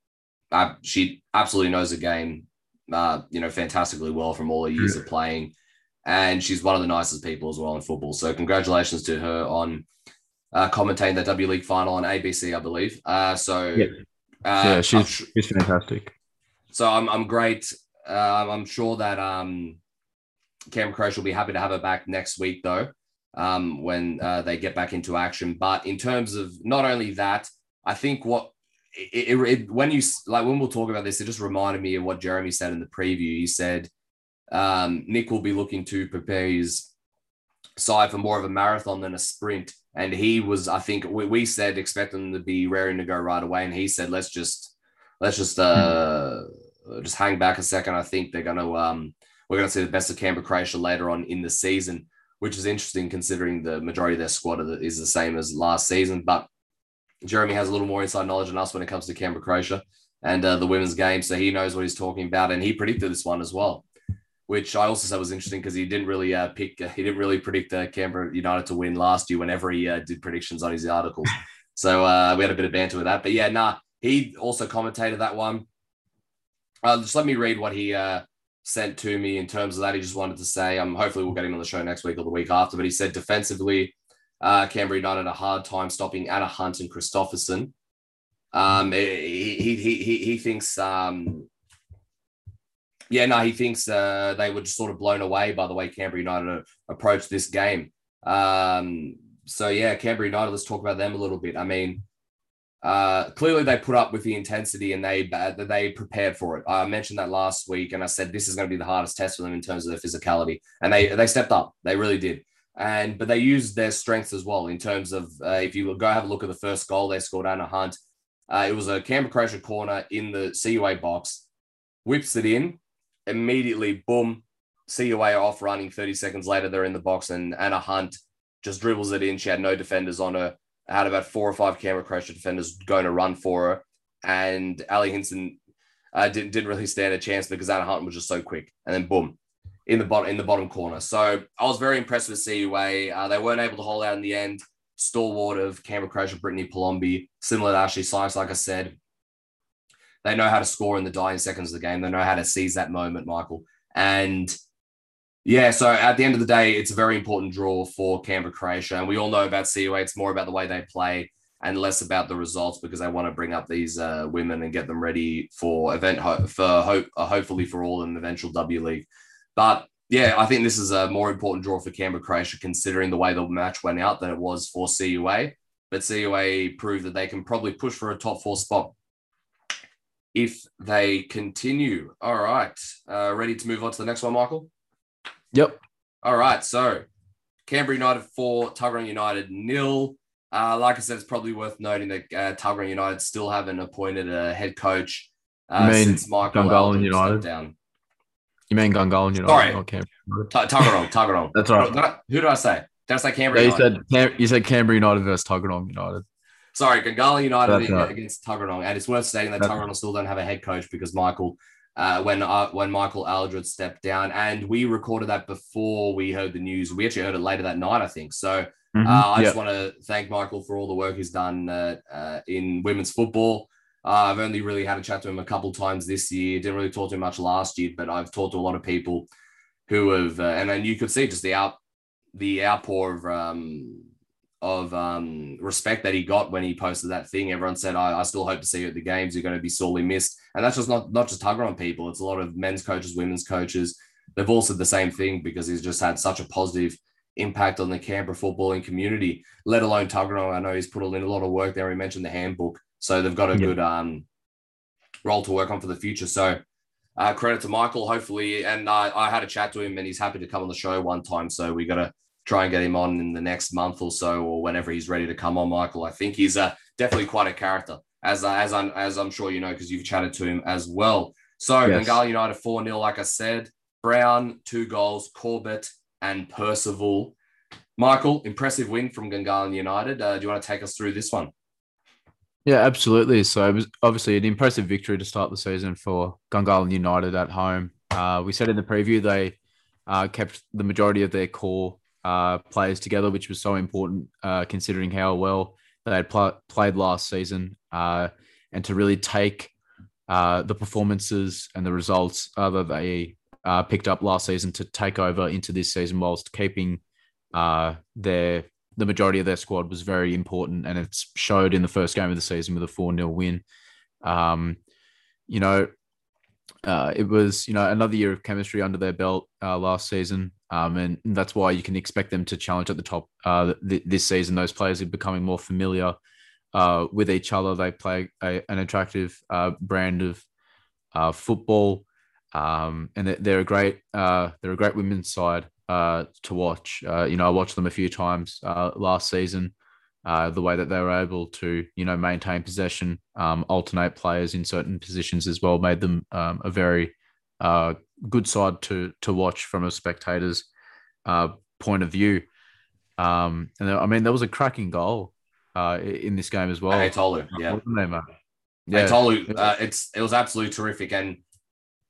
uh, she absolutely knows the game uh, you know, fantastically well from all the years yeah. of playing. And she's one of the nicest people as well in football. So congratulations to her on uh, commentating the W League final on ABC, I believe. Uh, so yeah, uh, yeah she's, she's fantastic. So I'm, I'm great. Uh, I'm sure that um, Cam Croatia will be happy to have her back next week, though, um, when uh, they get back into action. But in terms of not only that, I think what it, it, it, when you like when we'll talk about this, it just reminded me of what Jeremy said in the preview. He said um, Nick will be looking to prepare his side for more of a marathon than a sprint, and he was. I think we, we said expect them to be raring to go right away, and he said let's just let's just uh just hang back a second. I think they're gonna um we're gonna see the best of Canberra Croatia later on in the season, which is interesting considering the majority of their squad is the same as last season, but Jeremy has a little more inside knowledge than us when it comes to Canberra Croatia and uh, the women's game. So he knows what he's talking about. And he predicted this one as well, which I also said was interesting because he didn't really uh, pick, uh, he didn't really predict uh, Canberra United to win last year whenever he uh, did predictions on his articles. so uh, we had a bit of banter with that. But yeah, nah, he also commentated that one. just let me read what he sent to me in terms of that. He just wanted to say, um, hopefully we'll get him on the show next week or the week after. But he said defensively, uh, Canberra United a hard time stopping Anna Hunt and Christopherson. Um, he, he, he, he thinks, um, yeah, no, he thinks uh, they were just sort of blown away by the way Canberra United approached this game. Um, so yeah, Canberra United. Let's talk about them a little bit. I mean, uh, clearly they put up with the intensity and they they prepared for it. I mentioned that last week, and I said this is going to be the hardest test for them in terms of their physicality, and they they stepped up. They really did and but they used their strengths as well in terms of uh, if you go have a look at the first goal they scored Anna Hunt, uh, it was a Canberra Croatia corner in the CUA box, whips it in, immediately boom, CUA off running. Thirty seconds later they're in the box and Anna Hunt just dribbles it in. She had no defenders on her. Had about four or five Canberra Croatia defenders going to run for her, and Ali Hinson uh, didn't didn't really stand a chance because Anna Hunt was just so quick. And then boom, in the bottom in the bottom corner. So I was very impressed with CUA. Uh, they weren't able to hold out in the end. Stalwart of Canberra Croatia, Brittany Palombi, similar to Ashley Sykes, like I said. They know how to score in the dying seconds of the game. They know how to seize that moment, Michael. And yeah, so at the end of the day, it's a very important draw for Canberra Croatia. And we all know about CUA. It's more about the way they play and less about the results because they want to bring up these uh, women and get them ready for event ho- for hope uh, hopefully for all in the eventual W League. But yeah, I think this is a more important draw for Canberra Croatia considering the way the match went out than it was for CUA. But CUA proved that they can probably push for a top four spot if they continue. All right. Uh, ready to move on to the next one, Michael? Yep. All right. So Canberra United four, Tuggeranong United nil. Uh, like I said, it's probably worth noting that uh, Tuggeranong United still haven't appointed a head coach uh, since Michael Gungalan United down. You mean Gungahlin United? Sorry. Okay. Tuggeranong, Tuggeranong. That's right. Who, did I say? Did I say Canberra yeah, you United? Said, you said Canberra United versus Tuggeranong United. Sorry, Gungahlin United right. against Tuggeranong. And it's worth stating that Tuggeranong still don't have a head coach because Michael, uh, when uh, when Michael Aldred stepped down, and we recorded that before we heard the news. We actually heard it later that night, I think. So mm-hmm. uh, I yep. just want to thank Michael for all the work he's done uh, uh, in women's football. Uh, I've only really had a chat to him a couple times this year. Didn't really talk to him much last year, but I've talked to a lot of people who have, uh, and then you could see just the out, the outpour of um, of um, respect that he got when he posted that thing. Everyone said, I, I still hope to see you at the games. You're going to be sorely missed. And that's just not, not just Tuggeron people. It's a lot of men's coaches, women's coaches. They've all said the same thing because he's just had such a positive impact on the Canberra footballing community, let alone Tuggeron. I know he's put in a lot of work there. He mentioned the handbook. So they've got a good um, role to work on for the future. So uh, credit to Michael, hopefully. And I, I had a chat to him and he's happy to come on the show one time. So we got to try and get him on in the next month or so, or whenever he's ready to come on. Michael, I think he's uh, definitely quite a character, as uh, as I'm as I'm sure you know because you've chatted to him as well. So yes. United four 0 like I said. Brown two goals, Corbett and Percival. Michael, impressive win from Gungahlin United. Uh, do you want to take us through this one? Yeah, absolutely. So it was obviously an impressive victory to start the season for Gungahlin United at home. Uh, we said in the preview they uh, kept the majority of their core uh, players together, which was so important uh, considering how well they had pl- played last season, uh, and to really take uh, the performances and the results uh, that they uh, picked up last season to take over into this season, whilst keeping their the majority of their squad was very important, and it's showed in the first game of the season with a four 0 win. Um, you know, uh, it was you know another year of chemistry under their belt uh, last season, um, and that's why you can expect them to challenge at the top uh, th- this season. Those players are becoming more familiar uh, with each other. They play a, an attractive uh, brand of uh, football, um, and they're a great they're a great women's side to watch. you know, I watched them a few times last season uh, the way that they were able to, you know, maintain possession, um, alternate players in certain positions as well, made them um, a very uh, good side to to watch from a spectator's uh, point of view. Um, and I mean, there was a cracking goal uh, in this game as well. Hey, Tolu, yeah, there. Yeah, hey, Tolu, uh, it's it was absolutely terrific, and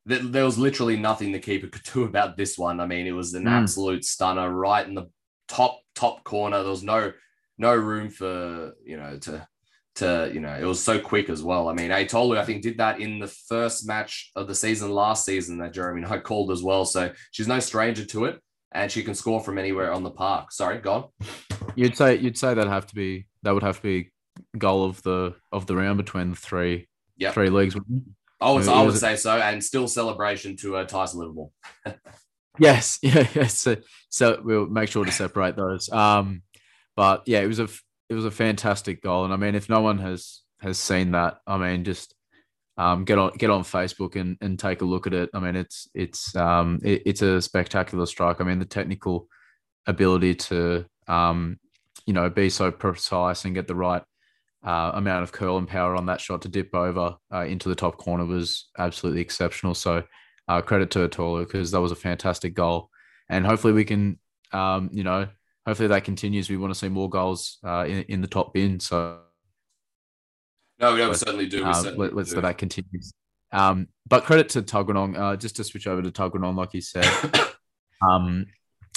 th- there was literally nothing the keeper could do about this one. I mean, it was an mm. absolute stunner right in the top top corner. There was no no room for you know to to you know it was so quick as well. I mean, Atolu I think did that in the first match of the season last season that Jeremy Knight called as well. So she's no stranger to it, and she can score from anywhere on the park. Sorry, go on. You'd say you'd say that have to be that would have to be goal of the of the round between the three yep. three leagues. I would, I would say so, and still celebration to uh, Tyson Livermore. yes, yeah, yes. So, so we'll make sure to separate those. Um, but yeah, it was a it was a fantastic goal, and I mean, if no one has has seen that, I mean, just um, get on get on Facebook and, and take a look at it. I mean, it's it's um, it, it's a spectacular strike. I mean, the technical ability to um, you know be so precise and get the right uh, amount of curl and power on that shot to dip over uh, into the top corner was absolutely exceptional. So uh, credit to Atolo because that was a fantastic goal, and hopefully we can um, you know hopefully that continues. We want to see more goals uh, in, in the top bin. So no, we but, certainly do. We uh, certainly let's do. that continues. Um, but credit to Tuggeranong, uh, just to switch over to Tuggeranong, like you said, um,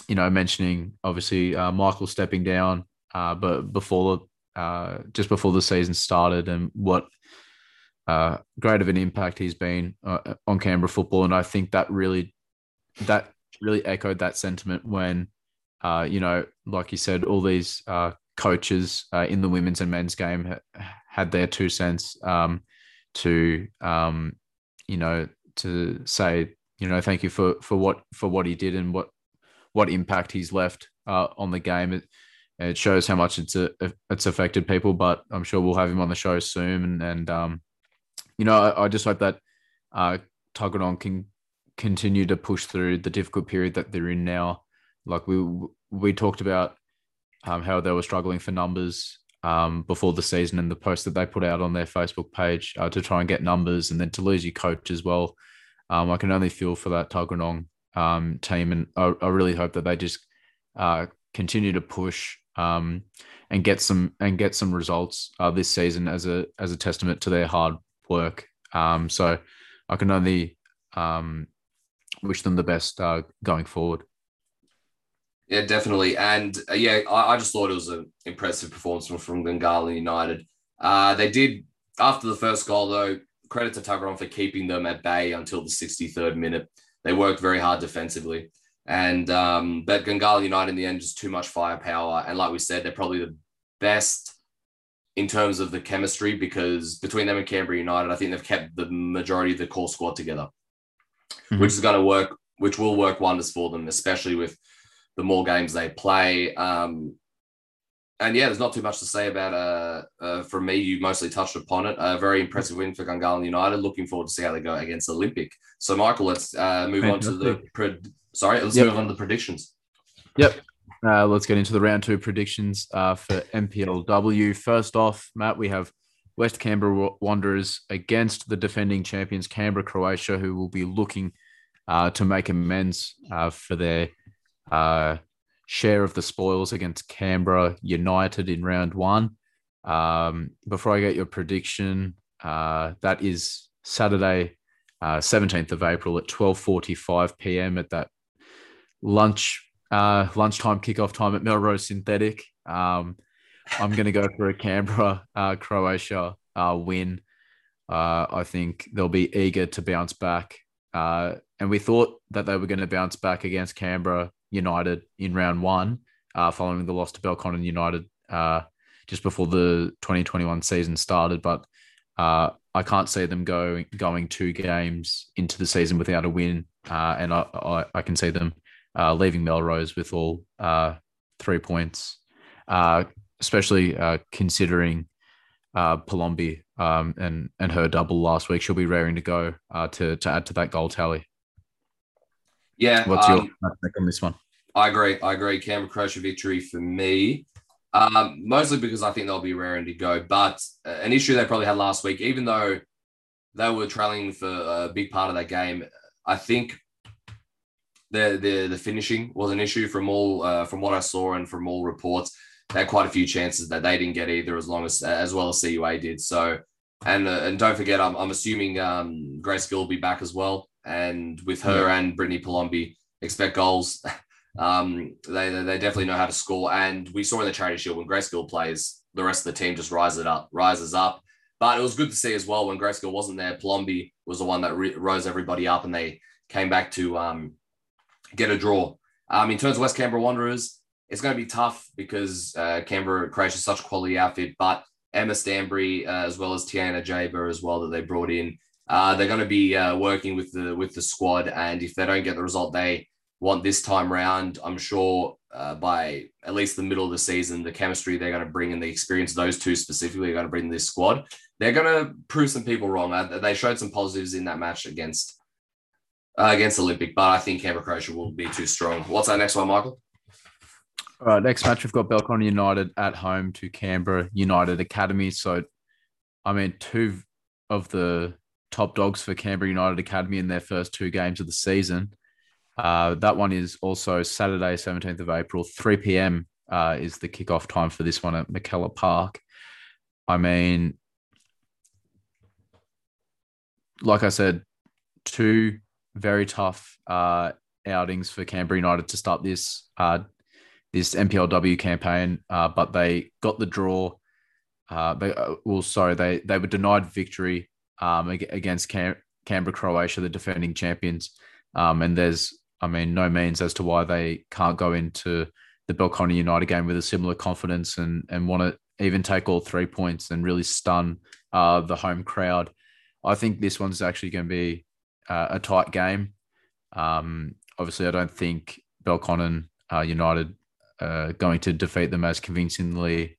you know, mentioning obviously uh, Michael stepping down, uh, but before uh, just before the season started, and what uh, great of an impact he's been uh, on Canberra football, and I think that really that really echoed that sentiment when uh, you know, like you said, all these uh, coaches uh, in the women's and men's game ha- had their two cents um, to, um, you know, to say, you know, thank you for for what for what he did and what what impact he's left uh, on the game. It, it shows how much it's a, it's affected people, but I'm sure we'll have him on the show soon. And, and um, you know, I, I, just hope that uh, can continue to push through the difficult period that they're in now like we we talked about um, how they were struggling for numbers um, before the season and the post that they put out on their Facebook page uh, to try and get numbers and then to lose your coach as well. Um, I can only feel for that Tuggeranong um, team, and I, I, really hope that they just uh, continue to push um, and get some and get some results uh, this season as a as a testament to their hard work. Um, so I can only um, wish them the best uh, going forward. Yeah, definitely. And uh, yeah, I, I, just thought it was an impressive performance from, Gungahlin United. Uh, they did, after the first goal, though, credit to Tuggeranong for keeping them at bay until the 63rd minute. They worked very hard defensively. And um, but Gungahlin United in the end just too much firepower. And like we said, they're probably the best in terms of the chemistry because between them and Canberra United, I think they've kept the majority of the core squad together, mm-hmm. which is going to work, which will work wonders for them, especially with the more games they play. Um, and yeah, there's not too much to say about uh, uh from me. You mostly touched upon it. A very impressive win for Gungahlin United. Looking forward to see how they go against Olympic. So, Michael, let's uh, move Fantastic. on to the sorry. Let's yep. move on to the predictions. Yep. Uh, let's get into the round two predictions uh, for MPLW. First off, Matt, we have West Canberra Wanderers against the defending champions Canberra Croatia, who will be looking uh, to make amends uh, for their uh, share of the spoils against Canberra United in round one. Um, before I get your prediction, uh, that is Saturday, seventeenth of April at twelve forty-five p.m. at that lunch uh, lunchtime kickoff time at Melrose Synthetic. Um, I'm going to go for a Canberra uh, Croatia uh, win. Uh, I think they'll be eager to bounce back. Uh, and we thought that they were going to bounce back against Canberra United in round one, uh, following the loss to Belconnen United uh, just before the 2021 season started. But uh, I can't see them going going two games into the season without a win, uh, and I, I, I can see them uh, leaving Melrose with all uh, three points, especially considering uh, Palombi um, and and her double last week. She'll be raring to go to to add to that goal tally. Yeah, what's um, your take on this one? I agree. I agree. Canberra Croatia victory for me. Um, mostly because I think they'll be raring to go. But an issue they probably had last week, even though they were trailing for a big part of that game, I think the the the finishing was an issue from all uh, from what I saw and from all reports. They had quite a few chances that they didn't get either, as long as as well as CUA did. So, and uh, and don't forget, I'm I'm assuming um, Grace Gill will be back as well, and with her yeah. and Brittany Palombi, expect goals. um, they they definitely know how to score, and we saw in the Charity Shield when Grace Gill plays, the rest of the team just rises up, rises up. But it was good to see as well when Grace Gill wasn't there. Palombi was the one that re- rose everybody up, and they came back to um, get a draw. Um, in terms of West Canberra Wanderers, it's going to be tough because uh, Canberra Croatia is such a quality outfit, but Emma Stanbury uh, as well as Tiana Jaber as well that they brought in. Uh, they're going to be uh, working with the with the squad, and if they don't get the result they want this time round, I'm sure uh, by at least the middle of the season, the chemistry they're going to bring and the experience those two specifically are going to bring this squad. They're going to prove some people wrong. Uh, they showed some positives in that match against uh, against Olympic, but I think Canberra Croatia will be too strong. What's our next one, Michael? All right, next match we've got Belconnen United at home to Canberra United Academy. So, I mean, two of the top dogs for Canberra United Academy in their first two games of the season. Uh, that one is also Saturday, 17th of April, 3 p.m. Uh, is the kickoff time for this one at McKellar Park. I mean, like I said, two very tough uh, outings for Canberra United to start this uh, this NPLW campaign, uh, but they got the draw. Uh, they well, sorry, they they were denied victory um, against Cam- Canberra Croatia, the defending champions. Um, and there's, I mean, no means as to why they can't go into the Belconnen United game with a similar confidence and and want to even take all three points and really stun uh, the home crowd. I think this one's actually going to be uh, a tight game. Um, obviously, I don't think Belconnen uh, United uh, going to defeat them as convincingly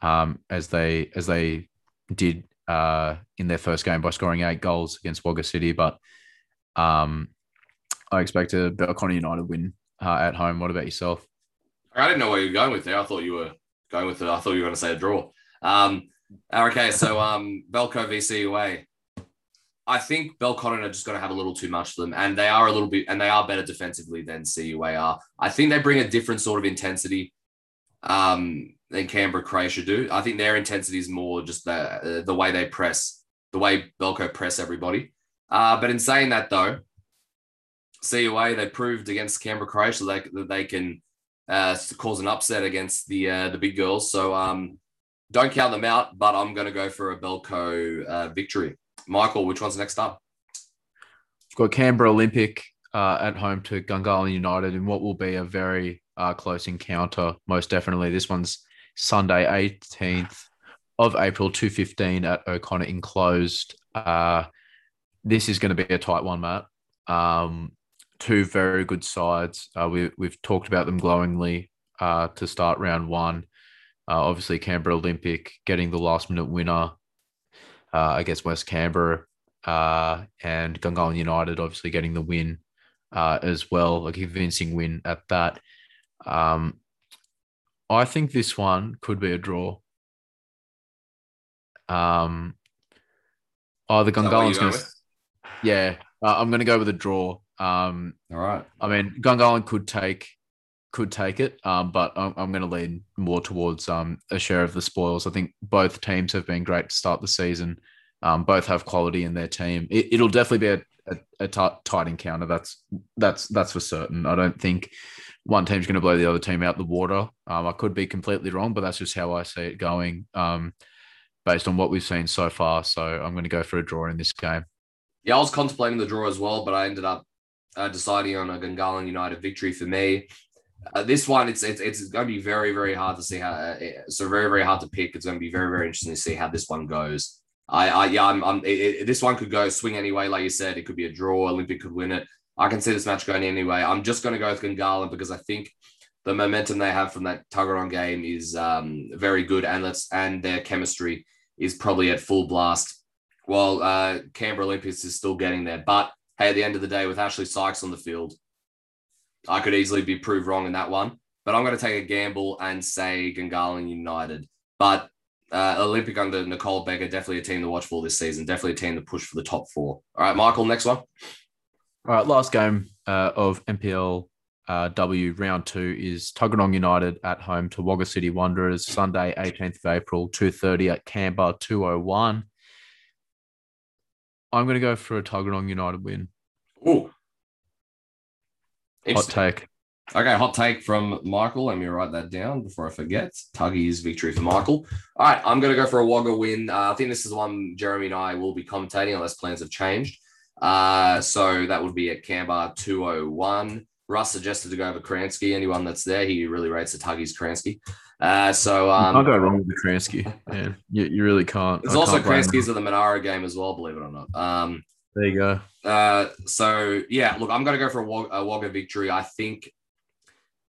um, as they as they did uh, in their first game by scoring eight goals against Wagga City. But um, I expect a Belconnen United win uh, at home. What about yourself? I didn't know where you were going with there. I thought you were going with it. I thought you were going to say a draw. Um, okay, so um, Belco v CUA. I think Belconnen are just going to have a little too much for them, and they are a little bit, and they are better defensively than CUA are. I think they bring a different sort of intensity um, than Canberra Croatia do. I think their intensity is more just the uh, the way they press, the way Belco press everybody. Uh, but in saying that, though, CUA they proved against Canberra Croatia that they, they can uh, cause an upset against the uh, the big girls. So um, don't count them out. But I'm going to go for a Belco uh, victory. Michael, which one's next up? We've got Canberra Olympic uh, at home to Gungahlin United in what will be a very uh, close encounter. Most definitely, this one's Sunday, 18th of April, 2.15 at O'Connor Enclosed. Uh, this is going to be a tight one, Matt. Um, two very good sides. Uh, we, we've talked about them glowingly uh, to start round one. Uh, obviously, Canberra Olympic getting the last minute winner uh, against West Canberra, uh, and Gungahlin United obviously getting the win uh, as well, a convincing win at that. Um, I think this one could be a draw. Um, oh, the Gungahlins going to, yeah, uh, I'm going to go with a draw. Um, All right. I mean, Gungahlin could take could take it, um, but I'm, I'm going to lean more towards um, a share of the spoils. I think both teams have been great to start the season. Um, both have quality in their team. It, will definitely be a, a, a t- tight encounter. That's that's that's for certain. I don't think one team's going to blow the other team out the water. Um, I could be completely wrong, but that's just how I see it going um, based on what we've seen so far. So I'm going to go for a draw in this game. Yeah, I was contemplating the draw as well, but I ended up uh, deciding on a Gungahlin United victory for me. Uh, this one, it's, it's it's going to be very very hard to see how. Uh, so very very hard to pick. It's going to be very very interesting to see how this one goes. I, I yeah, I'm, I'm it, it, this one could go swing anyway. Like you said, it could be a draw. Olympic could win it. I can see this match going anyway. I'm just going to go with Gungahlin because I think the momentum they have from that Tuggeranong game is um, very good, and let's and their chemistry is probably at full blast. While uh, Canberra Olympics is still getting there, but hey, at the end of the day, with Ashley Sykes on the field, I could easily be proved wrong in that one. But I'm going to take a gamble and say Gungahlin United. But uh, Olympic under Nicole Becker, definitely a team to watch for this season. Definitely a team to push for the top four. All right, Michael, next one. All right, last game uh, of NPL uh, W round two is Tuggeranong United at home to Wagga City Wanderers Sunday, 18th of April, 2.30 at Canberra 201. I'm going to go for a Tuggeranong United win. Ooh. Hot take. Okay, hot take from Michael. Let me write that down before I forget. Tuggy's victory for Michael. All right, I'm going to go for a Wagga win. Uh, I think this is the one Jeremy and I will be commentating unless plans have changed. Uh, so that would be at Canberra 201. Russ suggested to go over Kransky. Anyone that's there, he really rates the Tuggies Kransky. Uh, so um, can't go wrong with the Kransky. Man, you, you really can't. There's I also Kranskys of the Monaro game as well, believe it or not. Um, there you go. Uh, so yeah, look, I'm going to go for a, Wagga, a Wagga victory. I think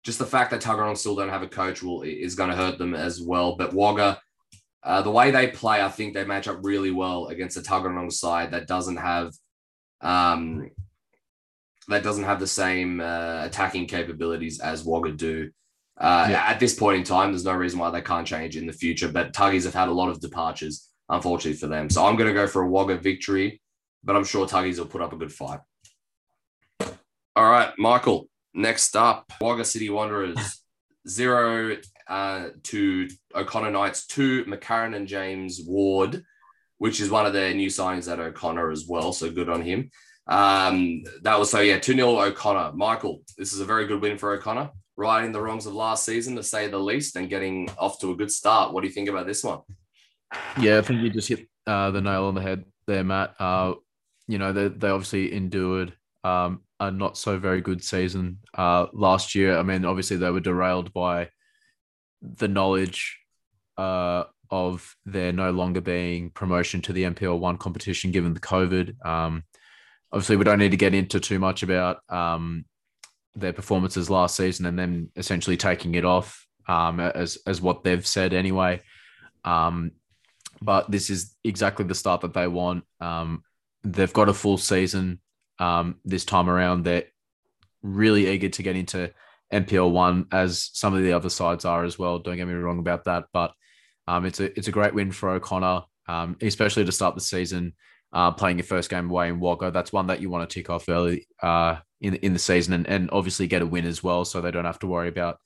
just the fact that Tuggeranong still don't have a coach will is going to hurt them as well. But Wagga, uh, the way they play, I think they match up really well against a Tuggeranong side that doesn't have um, that doesn't have the same uh, attacking capabilities as Wagga do. Uh, yeah. At this point in time, there's no reason why they can't change in the future. But Tuggies have had a lot of departures, unfortunately for them. So I'm going to go for a Wagga victory, but I'm sure Tuggies will put up a good fight. All right, Michael. Next up, Wagga City Wanderers zero uh, to O'Connor Knights two, McCarran and James Ward, which is one of their new signings at O'Connor as well. So good on him. Um, that was so yeah, 2 0 O'Connor. Michael, this is a very good win for O'Connor, righting the wrongs of last season to say the least and getting off to a good start. What do you think about this one? Yeah, I think you just hit uh, the nail on the head there, Matt. Uh, you know, they, they obviously endured um, a not so very good season uh, last year. I mean, obviously they were derailed by the knowledge uh, of there no longer being promotion to the NPL one competition given the COVID. Um, obviously, we don't need to get into too much about um, their performances last season and then essentially taking it off um, as as what they've said anyway. Um, but this is exactly the start that they want. Um, they've got a full season um, this time around. They're really eager to get into NPL one as some of the other sides are as well. Don't get me wrong about that, but um, it's a it's a great win for O'Connor, um, especially to start the season. Uh, playing your first game away in Wagga, that's one that you want to tick off early uh, in in the season, and, and obviously get a win as well, so they don't have to worry about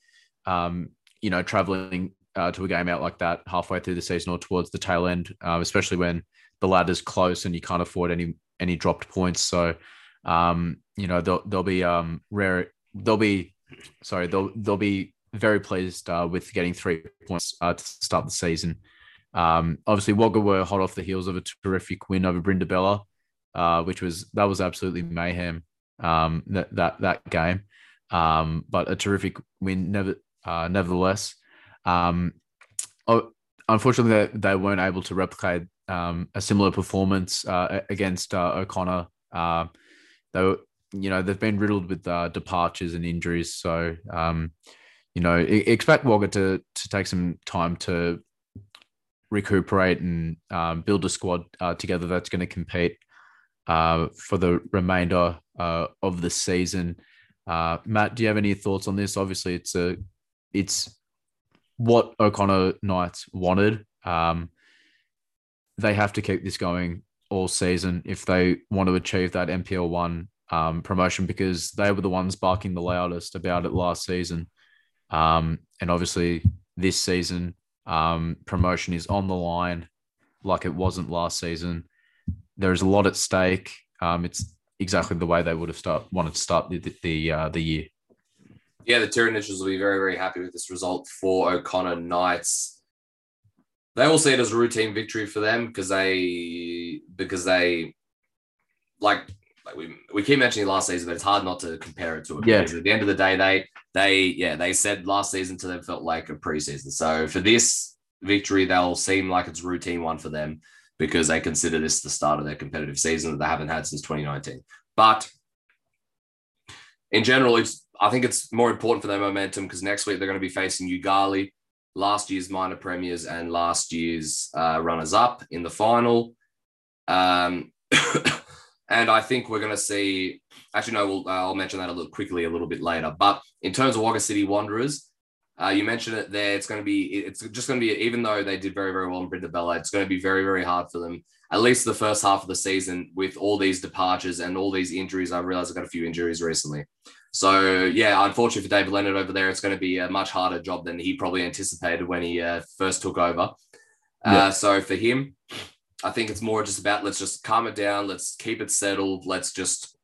um, you know traveling uh, to a game out like that halfway through the season or towards the tail end, uh, especially when the ladder's close and you can't afford any any dropped points. So um, you know, they'll they'll be um rare. They'll be sorry. They'll they'll be very pleased uh, with getting three points uh, to start the season. Um, obviously, Wagga were hot off the heels of a terrific win over Brindabella, uh, which was that was absolutely mayhem. um, that that that game. Um, but a terrific win, never uh, nevertheless. Um, oh, unfortunately, they, they weren't able to replicate um, a similar performance uh, against uh, O'Connor. Uh, they were, you know, they've been riddled with uh, departures and injuries, so um, you know, expect Wagga to to take some time to recuperate and um, build a squad uh, together that's going to compete uh, for the remainder uh, of the season. Uh, Matt, do you have any thoughts on this? Obviously, it's a it's what O'Connor Knights wanted. Um, they have to keep this going all season if they want to achieve that NPL one um, promotion because they were the ones barking the loudest about it last season. Um, and obviously, this season, um, promotion is on the line like it wasn't last season. There's a lot at stake. Um, it's exactly the way they would have start wanted to start the the uh, the year. Yeah, the Tyranids will be very very happy with this result for O'Connor Knights. They will see it as a routine victory for them because they because they like like we we keep mentioning last season, but it's hard not to compare it to it. Yeah. Because at the end of the day, they they yeah they said last season to them felt like a preseason. So for this victory, they'll seem like it's a routine one for them because they consider this the start of their competitive season that they haven't had since 2019. But in general, it's I think it's more important for their momentum because next week they're going to be facing Yoogali, last year's minor premiers and last year's uh, runners up in the final. Um, and I think we're going to see. Actually, no, we'll, uh, I'll mention that a little quickly a little bit later. But in terms of Wagga City Wanderers, uh, you mentioned it there. It's going to be. It's just going to be. Even though they did very very well in Brindabella, it's going to be very very hard for them. At least the first half of the season, with all these departures and all these injuries. I realized I've got a few injuries recently. So yeah, unfortunately for David Leonard over there, it's going to be a much harder job than he probably anticipated when he uh, first took over. Uh, yeah. So for him, I think it's more just about let's just calm it down, let's keep it settled, let's just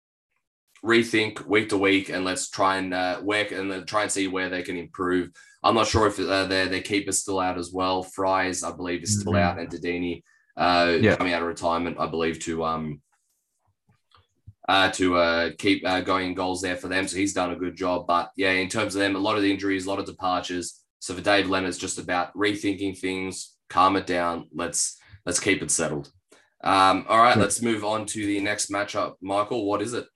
rethink week to week, and let's try and uh, work and then try and see where they can improve. I'm not sure if uh, their their keeper's still out as well. Fries, I believe, is still mm-hmm. out, and Dedini uh, yeah. coming out of retirement, I believe, to um uh, to uh, keep uh, going goals there for them. So he's done a good job. But yeah, in terms of them, a lot of the injuries, a lot of departures. So for Dave Leonard, it's just about rethinking things, calm it down. Let's let's keep it settled. Um, all right, let's move on to the next matchup. Michael, what is it?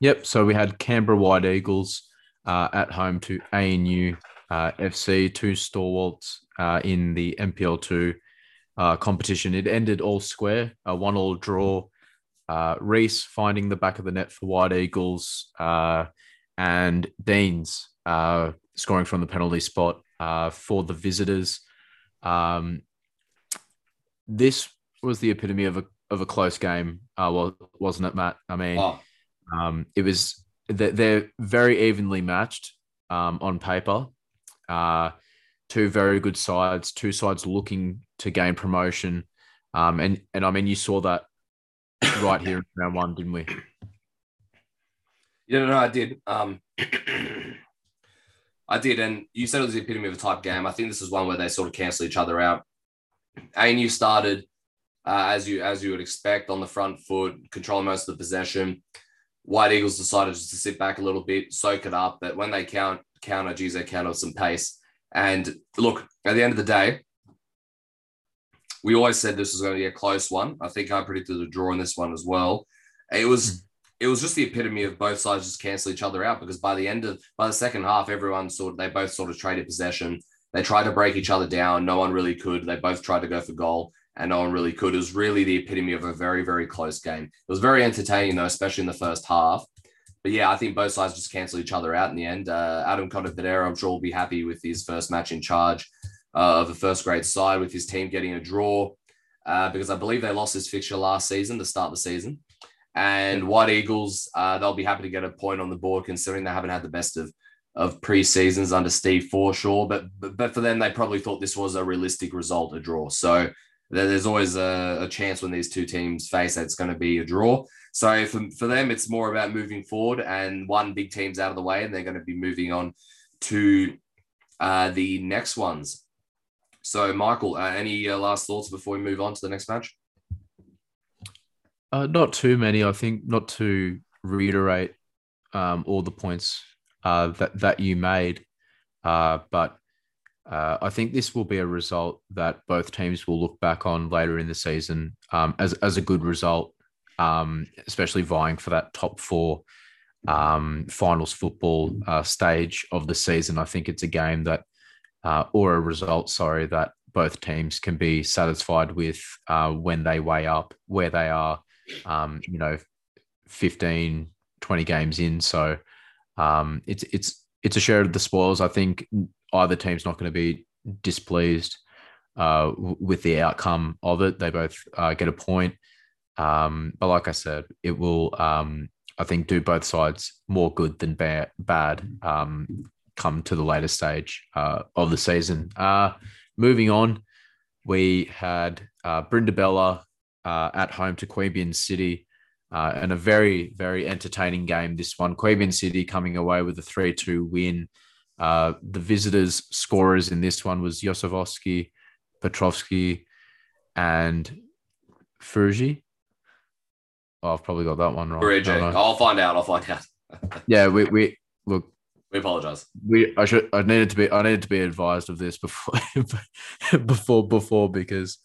Yep. So we had Canberra White Eagles uh, at home to ANU uh, FC, two stalwarts uh, in the NPL2 uh, competition. It ended all square, a one all draw. Uh, Reese finding the back of the net for White Eagles uh, and Deans scoring from the penalty spot for the visitors. Um, this was the epitome of a of a close game, uh, well, wasn't it, Matt? I mean, oh. um, it was they're very evenly matched um, on paper. Uh, two very good sides, two sides looking to gain promotion, um, and and I mean, you saw that right here in round one, didn't we? Yeah, no, no I did. Um, I did, and you said it was the epitome of a type game. I think this is one where they sort of cancel each other out. ANU started uh, as you as you would expect on the front foot, controlling most of the possession. White Eagles decided just to sit back a little bit, soak it up. But when they count counter, geez, they counter some pace. And look, at the end of the day, we always said this was going to be a close one. I think I predicted a draw in this one as well. It was it was just the epitome of both sides just cancel each other out because by the end of by the second half, everyone sort of they both sort of traded possession. They tried to break each other down. No one really could. They both tried to go for goal and no one really could. It was really the epitome of a very, very close game. It was very entertaining, though, especially in the first half. But yeah, I think both sides just cancel each other out in the end. Uh, Adam Conte-Pedero, I'm sure, will be happy with his first match in charge uh, of a first grade side with his team getting a draw uh, because I believe they lost this fixture last season to start the season. And White Eagles, uh, they'll be happy to get a point on the board considering they haven't had the best of of pre-seasons under Steve Forshaw, but, but but for them, they probably thought this was a realistic result, a draw. So there's always a, a chance when these two teams face that it's going to be a draw. So for, for them, it's more about moving forward and one big team's out of the way, and they're going to be moving on to uh, the next ones. So, Michael, uh, any uh, last thoughts before we move on to the next match? Uh, not too many. I think not to reiterate um, all the points uh, that that you made, uh, but uh, I think this will be a result that both teams will look back on later in the season um, as as a good result, um, especially vying for that top four um, finals football uh, stage of the season. I think it's a game that, uh, or a result, sorry, that both teams can be satisfied with uh, when they weigh up where they are, um, you know, 15, 20 games in. So um, it's it's it's a share of the spoils. I think either team's not going to be displeased uh, with the outcome of it. They both uh, get a point. Um, but like I said, it will, um, I think, do both sides more good than bad, bad um, come to the later stage uh, of the season. Uh, moving on, we had uh, Brindabella uh, at home to Queanbeyan City. Uh, and a very, very entertaining game. This one, Queanbeyan City coming away with a 3 2 win. Uh, the visitors' scorers in this one was Yosovsky, Petrovsky, and Fuji. Oh, I've probably got that one wrong. I'll find out. I'll find out. yeah, we, we look. We apologize. We I should I needed to be I needed to be advised of this before before before because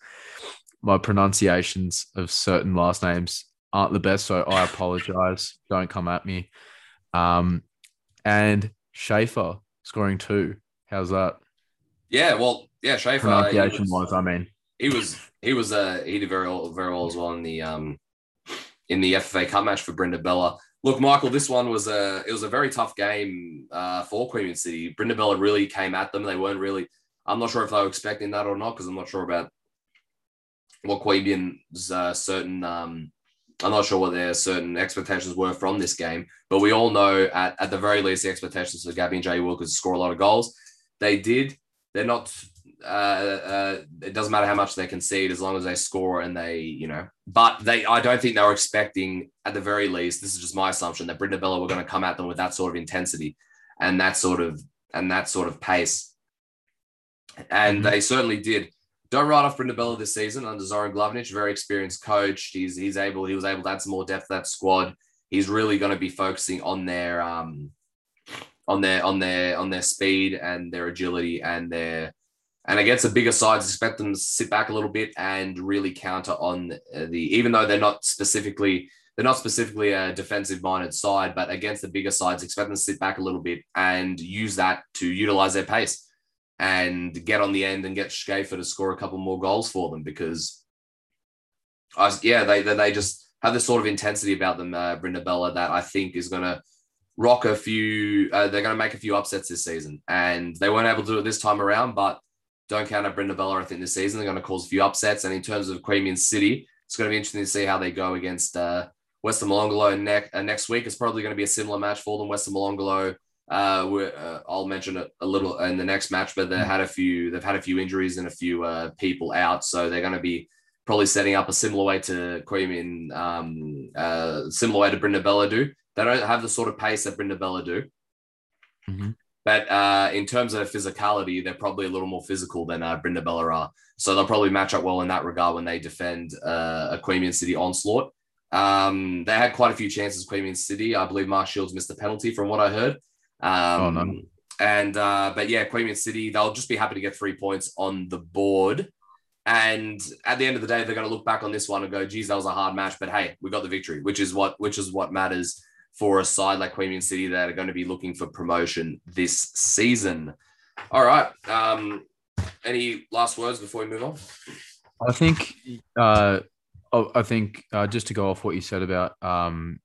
my pronunciations of certain last names aren't the best, so I apologize. Don't come at me. Um, and Schaefer scoring two. How's that? Yeah, well, yeah, Schaefer. Pronunciation wise, I mean, he was he was uh he did very well, very well as well in the um in the FFA Cup match for Brindabella. Look, Michael, this one was a it was a very tough game uh, for Queen City. Brindabella really came at them. They weren't really. I'm not sure if they were expecting that or not because I'm not sure about what Queanbeyan's uh, certain um, I'm not sure what their certain expectations were from this game, but we all know at, at the very least the expectations for Gabby and Jay Wilkers to score a lot of goals. They did. They're not. Uh, uh, it doesn't matter how much they concede as long as they score and they, you know. But they, I don't think they were expecting at the very least. This is just my assumption that Brindabella were going to come at them with that sort of intensity and that sort of and that sort of pace, and mm-hmm. they certainly did. Don't write off Brindabella this season under Zoran Glavinic, very experienced coach. He's he's able he was able to add some more depth to that squad. He's really going to be focusing on their um on their on their on their speed and their agility and their and against the bigger sides, expect them to sit back a little bit and really counter on the even though they're not specifically they're not specifically a defensive minded side, but against the bigger sides, expect them to sit back a little bit and use that to utilize their pace and get on the end and get Schaefer to score a couple more goals for them because, I was, yeah, they, they, just have this sort of intensity about them, uh, Brindabella, that I think is going to rock a few. Uh, they're going to make a few upsets this season, and they weren't able to do it this time around. But don't count out Brindabella. I think this season they're going to cause a few upsets. And in terms of Queanbeyan City, it's going to be interesting to see how they go against uh, Western Molonglo next uh, next week. It's probably going to be a similar match for them. Western Molonglo uh, uh, I'll mention it a little in the next match, but they had a few. They've had a few injuries and a few uh, people out, so they're going to be probably setting up a similar way to Cream um, uh, similar way to Brindabella do. They don't have the sort of pace that Brindabella do. Mm-hmm. But uh, in terms of physicality, they're probably a little more physical than uh, Brindabella are. So they'll probably match up well in that regard when they defend uh, a Queanbeyan City onslaught. Um, they had quite a few chances, Queanbeyan City. I believe Mark Shields missed a penalty from what I heard. Um, oh, no. And uh, but yeah, Queanbeyan City, they'll just be happy to get three points on the board. And at the end of the day, they're going to look back on this one and go, "Geez, that was a hard match, but hey, we got the victory," which is what which is what matters for a side like Queanbeyan City that are going to be looking for promotion this season. All right. Um, any last words before we move on? I think, uh, oh, I think uh, just to go off what you said about um,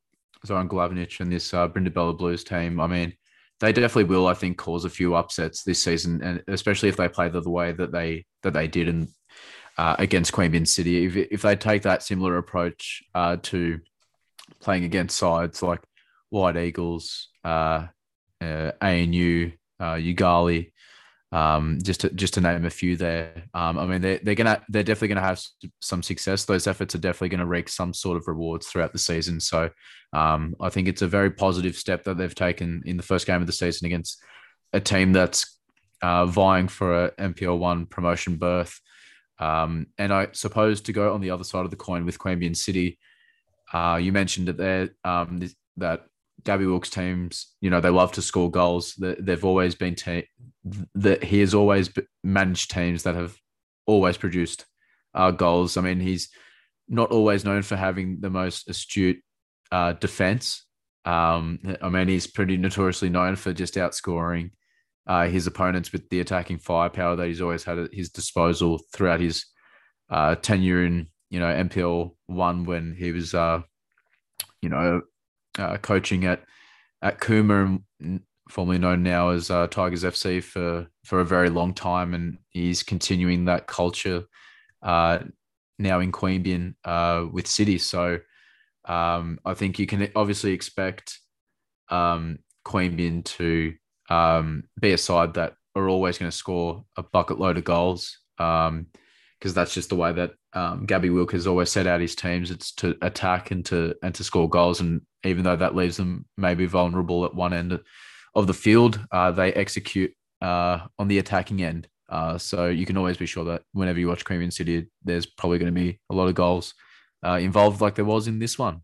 Zoran Glavinic and this uh, Brindabella Blues team. I mean, they definitely will, I think, cause a few upsets this season, and especially if they play the, the way that they that they did in uh, against Queanbeyan City. If if they take that similar approach uh, to playing against sides like White Eagles, uh, uh ANU, uh, Yoogali, um, just to just to name a few there. Um, I mean, they're they're gonna they're definitely gonna have some success. Those efforts are definitely to reap some sort of rewards throughout the season. So, um, I think it's a very positive step that they've taken in the first game of the season against a team that's uh, vying for a NPL one promotion berth. Um, and I suppose to go on the other side of the coin with Queanbeyan City, uh, you mentioned that there um, that Gabby Wilkes teams, you know, they love to score goals. They've always been te- that he has always managed teams that have always produced uh, goals. I mean, he's not always known for having the most astute uh, defense. Um, I mean, he's pretty notoriously known for just outscoring uh, his opponents with the attacking firepower that he's always had at his disposal throughout his uh, tenure in you know NPL one when he was uh, you know uh, coaching at at Cooma, formerly known now as uh, Tigers FC for for a very long time, and he's continuing that culture uh, now in Queanbeyan uh, with City. So um, I think you can obviously expect um, Queanbeyan to um, be a side that are always going to score a bucket load of goals because um, that's just the way that um, Gabby Wilk has always set out his teams. It's to attack and to and to score goals. And even though that leaves them maybe vulnerable at one end of the field, uh, they execute uh, on the attacking end. Uh, so you can always be sure that whenever you watch Queanbeyan City, there's probably going to be a lot of goals uh, involved, like there was in this one.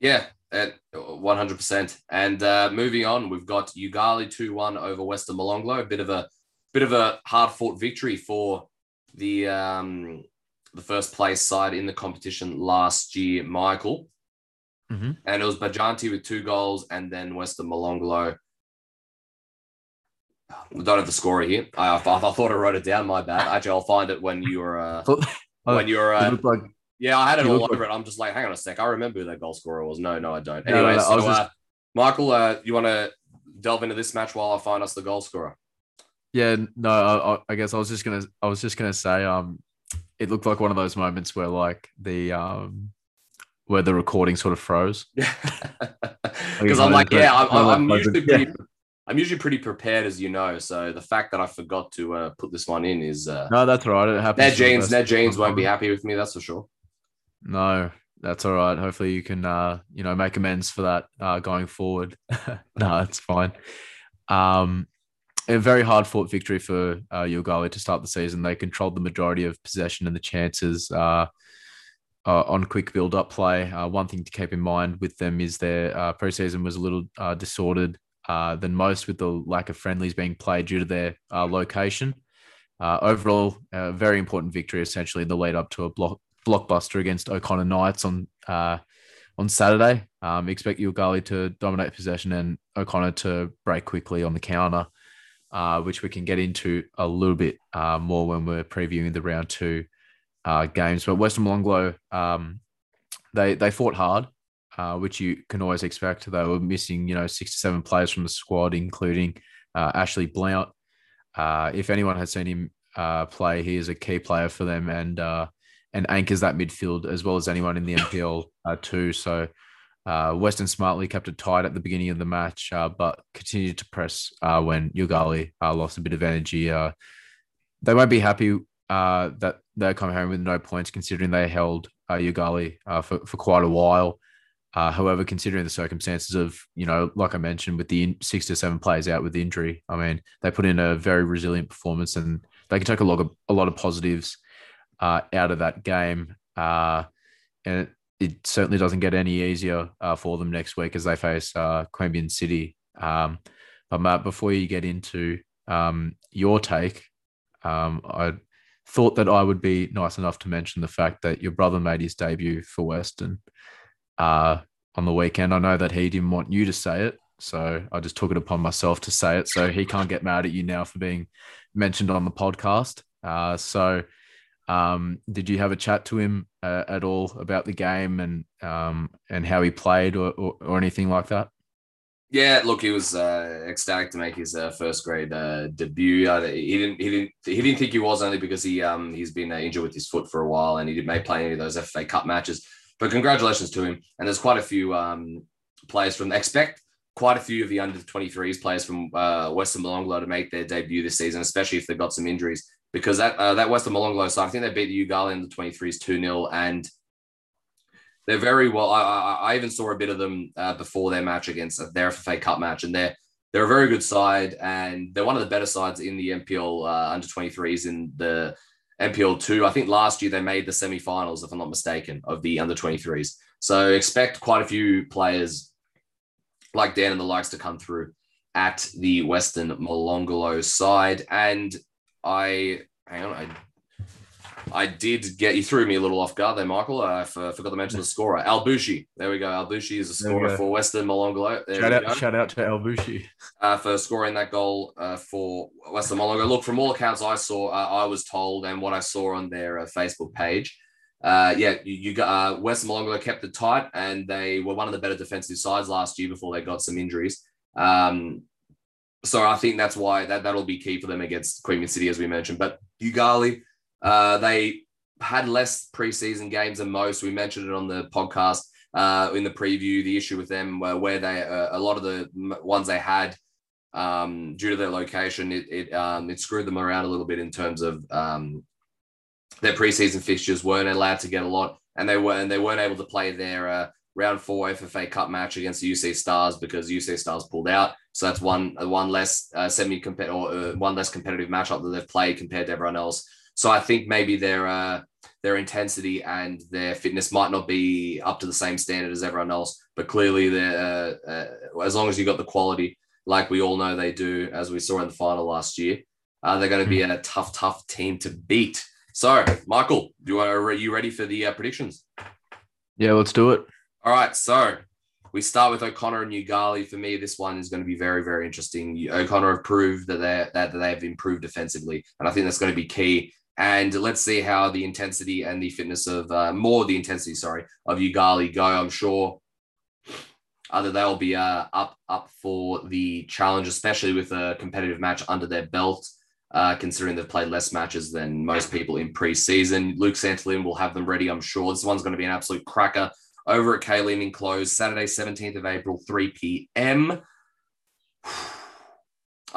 Yeah, at 100%. And uh, moving on, we've got Yoogali 2-1 over Western Molonglo. A bit of a bit of a hard fought victory for the um, the first place side in the competition last year, Michael. Mm-hmm. And it was Bajanti with two goals, and then Western Molonglo. We don't have the score here. I, I, I, thought I wrote it down. My bad. Actually, I'll find it when you're uh, when you're uh, like yeah, I had it all over it. I'm just like, hang on a sec. I remember who that goal scorer was. No, no, I don't. Anyway, no, no, so, just... uh, Michael, uh, you want to delve into this match while I find us the goal scorer? Yeah, no, I, I, guess I was just gonna, I was just gonna say, um, it looked like one of those moments where like the um, where the recording sort of froze. Because I'm like, yeah, I'm, I'm usually pretty, I'm usually pretty prepared, as you know. So the fact that I forgot to uh, put this one in is uh, no, that's right. It happens. Ned Jeans, Ned Jeans won't be happy with me. That's for sure. No, that's all right. Hopefully you can uh, you know make amends for that uh, going forward. no, it's fine. Um, a very hard fought victory for uh, Yoogali to start the season. They controlled the majority of possession and the chances uh, uh, on quick build up play. Uh, one thing to keep in mind with them is their uh, preseason was a little uh, disordered uh, than most with the lack of friendlies being played due to their uh, location. Overall, a very important victory essentially in the lead up to a block blockbuster against O'Connor Knights on on Saturday. Um, expect Yoogali to dominate possession and O'Connor to break quickly on the counter, which we can get into a little bit more when we're previewing the round two uh, games. But Western Molonglo, um, they they fought hard, uh, which you can always expect. They were missing, you know, six to seven players from the squad, including uh, Ashley Blount. if anyone has seen him play, he is a key player for them and and anchors that midfield as well as anyone in the NPL uh, too. So uh, Western smartly kept it tight at the beginning of the match, uh, but continued to press uh, when Yoogali uh, lost a bit of energy. Uh, they won't be happy that they come home with no points, considering they held Yoogali for, for quite a while. however, considering the circumstances of, you know, like I mentioned, with the in- six to seven players out with injury, I mean, they put in a very resilient performance and they can take a lot of, a lot of positives uh, out of that game. Uh, and it, it, certainly doesn't get any easier uh, for them next week as they face uh, Queanbeyan City. Um, but Matt, before you get into um, your take, um, I thought that I would be nice enough to mention the fact that your brother made his debut for Western uh, on the weekend. I know that he didn't want you to say it, so I just took it upon myself to say it. So he can't get mad at you now for being mentioned on the podcast. Uh, so um, did you have a chat to him uh, at all about the game and um, and how he played or, or, or, anything like that? Yeah, look, he was uh, ecstatic to make his uh, first grade uh, debut. he didn't he didn't he didn't think he was only because he um he's been uh, injured with his foot for a while and he didn't make play any of those FA Cup matches. But congratulations to him. And there's quite a few um, players from expect quite a few of the under 23s players from uh, Western Molonglo to make their debut this season, especially if they've got some injuries because that uh, that Western Molonglo side, I think they beat the Yoogali in the 23s 2 0. And they're very well. I, I, I, even saw a bit of them uh, before their match against their FFA Cup match, and they're they're a very good side, and they're one of the better sides in the NPL uh, under 23s in the NPL two. I think last year they made the semi-finals, if I'm not mistaken, of the under 23s. So expect quite a few players like Dan and the likes to come through at the Western Molonglo side. And I, hang on, I I did get you threw me a little off guard there, Michael. I forgot to mention the scorer, Al Bushi. There we go. Al Bushi is a scorer for Western Molonglo. There shout out, go. shout out to Al Bushi uh, for scoring that goal uh, for Western Molonglo. Look, from all accounts I saw, uh, I was told, and what I saw on their uh, Facebook page, uh, yeah, you, you got uh, Western Molonglo kept it tight, and they were one of the better defensive sides last year before they got some injuries. Um, so I think that's why that that'll be key for them against Queen City, as we mentioned. But Yoogali uh, they had less preseason games than most. We mentioned it on the podcast uh, in the preview. The issue with them where, where they uh, a lot of the ones they had um, due to their location, it it, um, it screwed them around a little bit in terms of um, their preseason fixtures weren't allowed to get a lot, and they were and they weren't able to play their uh, round four FFA Cup match against the UC Stars because UC Stars pulled out. So that's one one less uh, semi competitive or uh, one less competitive matchup that they've played compared to everyone else. So I think maybe their uh, their intensity and their fitness might not be up to the same standard as everyone else, but clearly, they're, uh, uh, as long as you got the quality, like we all know they do, as we saw in the final last year, uh, they're going to be hmm. a tough, tough team to beat. So, Michael, you are, you ready for the uh, predictions? Yeah, let's do it. All right, so we start with O'Connor and Yoogali. For me, this one is going to be very, very interesting. O'Connor have proved that they that they have improved defensively, and I think that's going to be key and let's see how the intensity and the fitness of uh, more the intensity, sorry, of Yoogali go. I'm sure either they'll be uh, up up for the challenge, especially with a competitive match under their belt. Uh, considering they've played less matches than most people in preseason, Luke Santolin will have them ready. I'm sure this one's going to be an absolute cracker over at Kaleen Enclosed, Saturday, 17th of April, 3 p.m.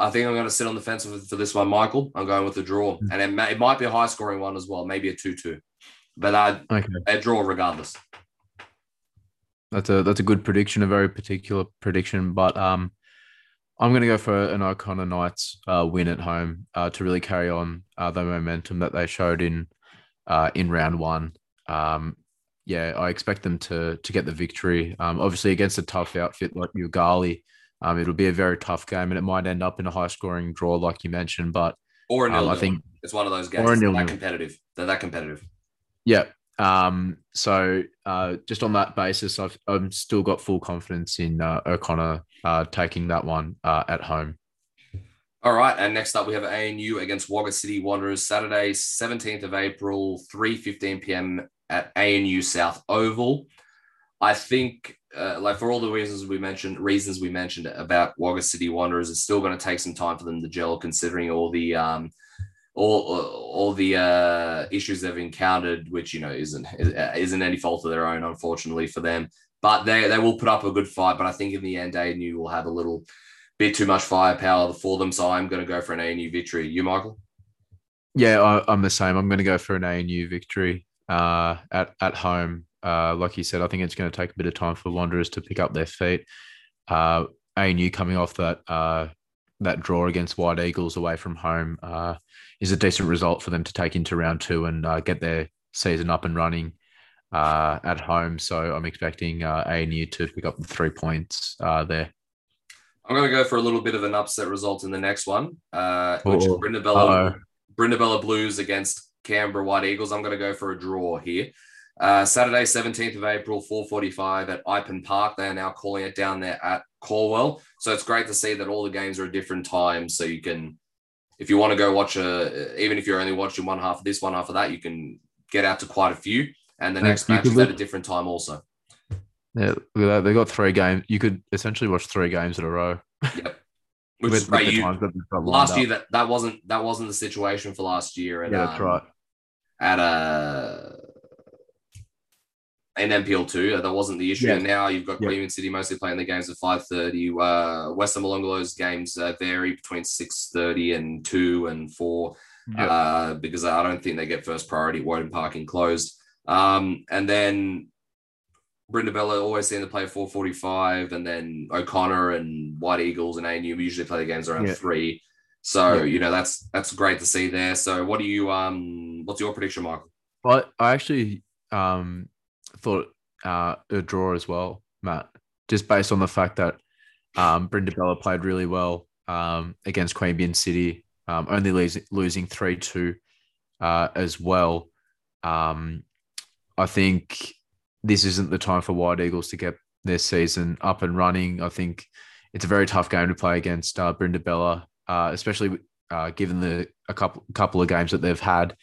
I think I'm going to sit on the fence for this one, Michael. I'm going with the draw, mm. and it, may, it might be a high scoring one as well, maybe a two-two, but I okay. a draw regardless. That's a that's a good prediction, a very particular prediction, but um, I'm going to go for an O'Connor Knights uh, win at home uh, to really carry on uh, the momentum that they showed in uh, in round one. Um, yeah, I expect them to to get the victory. Um, obviously against a tough outfit like Yoogali. Um, it'll be a very tough game, and it might end up in a high-scoring draw, like you mentioned. But or a nil, um, I think it's one of those games. Or a nil, that competitive. They're that competitive. Yeah. Um, so uh, just on that basis, I've I've still got full confidence in uh, O'Connor uh, taking that one uh, at home. All right, and next up we have ANU against Wagga City Wanderers, Saturday, seventeenth of April, three fifteen PM at ANU South Oval. I think uh, like for all the reasons we mentioned, reasons we mentioned about Wagga City Wanderers, it's still going to take some time for them to gel, considering all the um, all all the uh, issues they've encountered, which you know isn't isn't any fault of their own, unfortunately for them. But they they will put up a good fight. But I think in the end, ANU will have a little bit too much firepower for them. So I'm going to go for an ANU victory. You, Michael? Yeah, I, am the same. I'm going to go for an ANU victory uh, at at home. Uh, like you said, I think it's going to take a bit of time for Wanderers to pick up their feet. Uh, ANU coming off that uh, that draw against White Eagles away from home uh, is a decent result for them to take into round two and uh, get their season up and running uh, at home. So I'm expecting uh, ANU to pick up the three points uh, there. I'm going to go for a little bit of an upset result in the next one, uh, which is Brindabella, Brindabella Blues against Canberra White Eagles. I'm going to go for a draw here. Uh, Saturday, 17th of April, 4:45 at Ipen Park. They are now calling it down there at Corwell. So it's great to see that all the games are at different times. So you can, if you want to go watch a, even if you're only watching one half of this, one half of that, you can get out to quite a few. And the next match is at a different time also. Yeah, they got three games. You could essentially watch three games in a row. Yep. Which with, is great. You, last year that, that wasn't that wasn't the situation for last year. At, yeah, that's um, right. At a uh, and NPL two. That wasn't the issue. Yeah. And now you've got yeah. Cleveland City mostly playing the games at five thirty. Uh, Western Molonglo's games uh, vary between six thirty and two and four. Yeah. Uh, because I don't think they get first priority. Woden Park enclosed. Um, and then Brindabella always seem to play 445, and then O'Connor and White Eagles and ANU usually play the games around yeah. three. So yeah. you know that's that's great to see there. So what do you um what's your prediction, Michael? Well, I actually um thought uh, a draw as well, Matt, just based on the fact that Um, Brindabella played really well um, against Queanbeyan City, um, only losing losing three two uh, as well. Um, I think this isn't the time for White Eagles to get their season up and running. I think it's a very tough game to play against uh, Brindabella, uh, especially uh, given the a couple couple of games that they've had.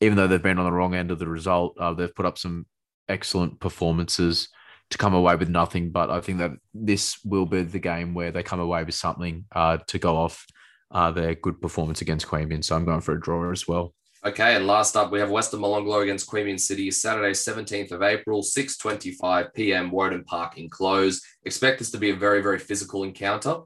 Even though they've been on the wrong end of the result, uh, they've put up some excellent performances to come away with nothing. But I think that this will be the game where they come away with something uh, to go off uh, their good performance against Queanbeyan. So I'm going for a draw as well. Okay, and last up, we have Western Molonglo against Queanbeyan City, Saturday, 17th of April, 6.25 p.m., Woden Park enclosed. Expect this to be a very, very physical encounter.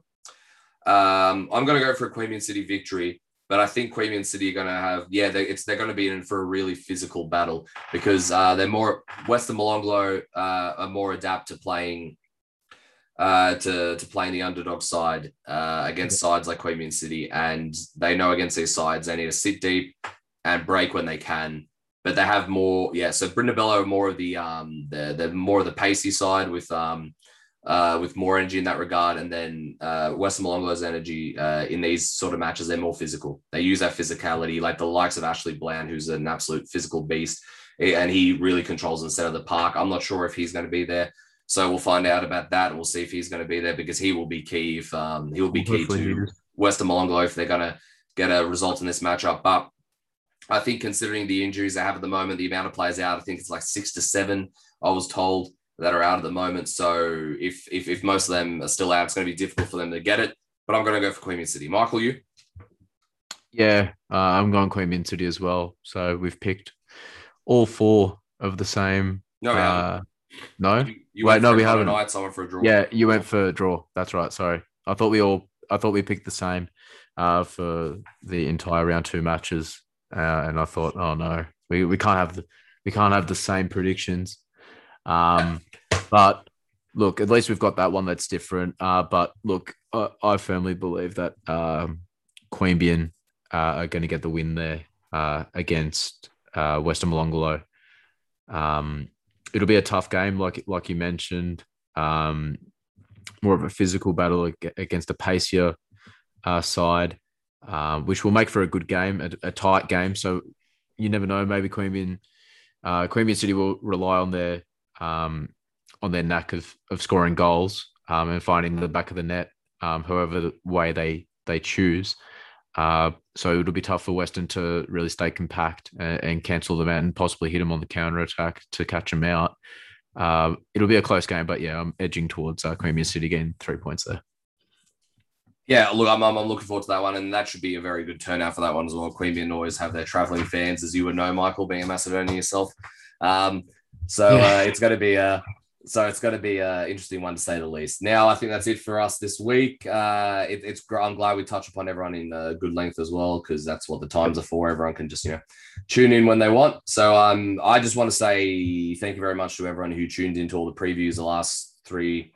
Um, I'm going to go for a Queanbeyan City victory, but I think Queanbeyan City are going to have, yeah, they, it's they're going to be in for a really physical battle because uh, they're more, Western Molonglo uh, are more adapt to playing uh, to to playing the underdog side uh, against sides like Queanbeyan City, and they know against these sides they need to sit deep, and break when they can. But they have more, yeah. So Brindabella are more of the um, they're, they're more of the pacey side with um, uh, with more energy in that regard. And then uh, Western Molonglo's energy uh, in these sort of matches, they're more physical. They use that physicality, like the likes of Ashley Bland, who's an absolute physical beast, and he really controls the center of the park. I'm not sure if he's going to be there. So we'll find out about that. We'll see if he's going to be there because he will be key if um, he will be key to Western Molonglo if they're going to get a result in this matchup. But I think considering the injuries they have at the moment, the amount of players out, I think it's like six to seven. I was told that are out at the moment. So if if, if most of them are still out, it's going to be difficult for them to get it. But I'm going to go for Queanbeyan City. Michael, you? Yeah, uh, I'm going Queanbeyan City as well. So we've picked all four of the same. No, uh, no. You, you Wait, no, we haven't. Night, so for a draw. Yeah, you went for a draw. That's right. Sorry, I thought we all. I thought we picked the same uh, for the entire round two matches. Uh, and I thought, oh no, we, we can't have the we can't have the same predictions. Um, but look, at least we've got that one that's different. Uh, but look, I, I firmly believe that um, Queanbeyan uh, are going to get the win there uh, against uh, Western Molonglo. Um, it'll be a tough game, like like you mentioned. Um, more of a physical battle against a pacier uh, side um, which will make for a good game, a, a, tight game. So you never know. Maybe Queanbeyan, uh, Queanbeyan City will rely on their um, on their knack of of scoring goals um, and finding the back of the net, um, however way they they choose. Uh, so it'll be tough for Western to really stay compact and, and, cancel them out and possibly hit them on the counter attack to catch them out. Uh, it'll be a close game, but yeah, I'm edging towards uh, Queanbeyan City getting three points there. Yeah, look, I'm, I'm, looking forward to that one, and that should be a very good turnout for that one as well. Queanbeyan always have their traveling fans, as you would know, Michael, being a Macedonian yourself. Um, so yeah. uh, it's going to be a so it's going to be an interesting one to say the least. Now, I think that's it for us this week. Uh, it, it's I'm glad we touch upon everyone in uh, good length as well because that's what the times are for. Everyone can just you know tune in when they want. So um, I just want to say thank you very much to everyone who tuned into all the previews the last three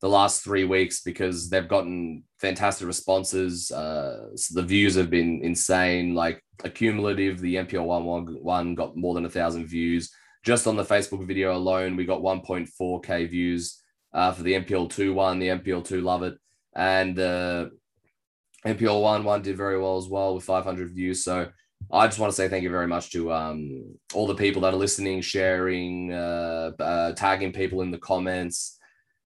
the last three weeks because they've gotten fantastic responses. Uh, so the views have been insane. Like accumulative, the one, one, one got more than a thousand views. Just on the Facebook video alone, we got 1.4k views uh, for the NPL2 one. The NPL2 love it, and uh, NPL one one did very well as well with 500 views. So I just want to say thank you very much to um, all the people that are listening, sharing, uh, uh, tagging people in the comments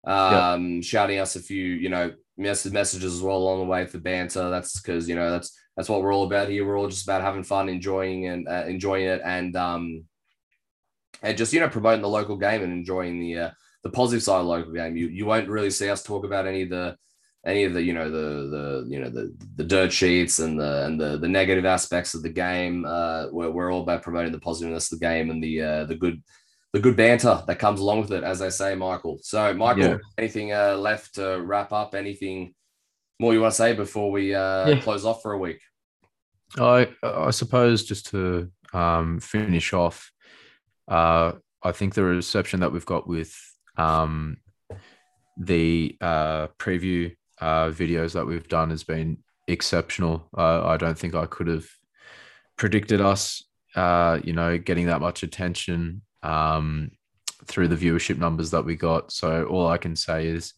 um, yep. shouting us a few, you know, messages as well along the way for banter. That's because you know that's that's what we're all about here. We're all just about having fun, enjoying and uh, enjoying it, and um, and just you know promoting the local game and enjoying the uh, the positive side of the local game. You you won't really see us talk about any of the any of the you know the the you know the the dirt sheets and the and the the negative aspects of the game. Uh, we're, we're all about promoting the positiveness of the game and the uh, the good the good banter that comes along with it, as I say, Michael. So, Michael, yeah. anything uh, left to wrap up? Anything more you want to say before we uh, yeah. close off for a week? I I suppose just to um, finish off, uh, I think the reception that we've got with um, the uh, preview uh, videos that we've done has been exceptional. Uh, I don't think I could have predicted us, uh, you know, getting that much attention um, through the viewership numbers that we got. So all I can say is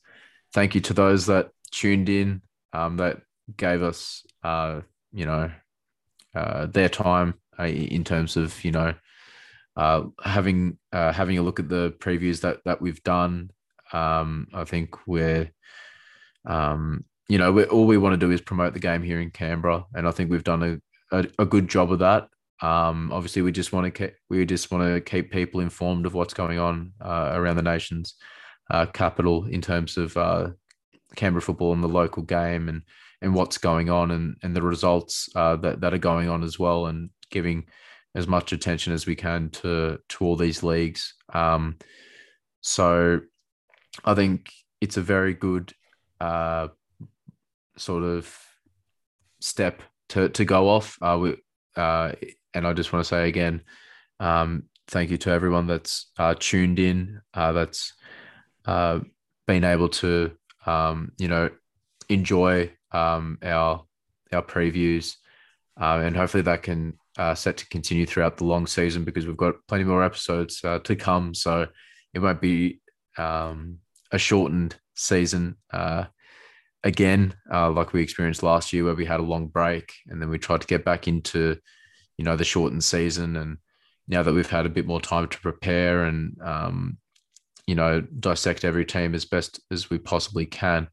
thank you to those that tuned in, um, that gave us, uh, you know, their time in terms of you know uh, having uh, having a look at the previews that that we've done. Um, I think we're um, you know we're, all we want to do is promote the game here in Canberra, and I think we've done a, a, a good job of that. Um, obviously, we just want to keep, we just want to keep people informed of what's going on uh, around the nation's uh, capital in terms of uh, Canberra football and the local game and and what's going on and and the results that that are going on as well, and giving as much attention as we can to to all these leagues. Um, so, I think it's a very good uh, sort of step to to go off. Uh, we, uh, and I just want to say again, um, thank you to everyone that's uh, tuned in, uh, that's uh, been able to, um, you know, enjoy um, our our previews, and hopefully that can uh, set to continue throughout the long season because we've got plenty more episodes uh, to come. So it won't be um, a shortened season uh, again, uh, like we experienced last year, where we had a long break and then we tried to get back into you know the shortened season and now that we've had a bit more time to prepare and um, you know dissect every team as best as we possibly can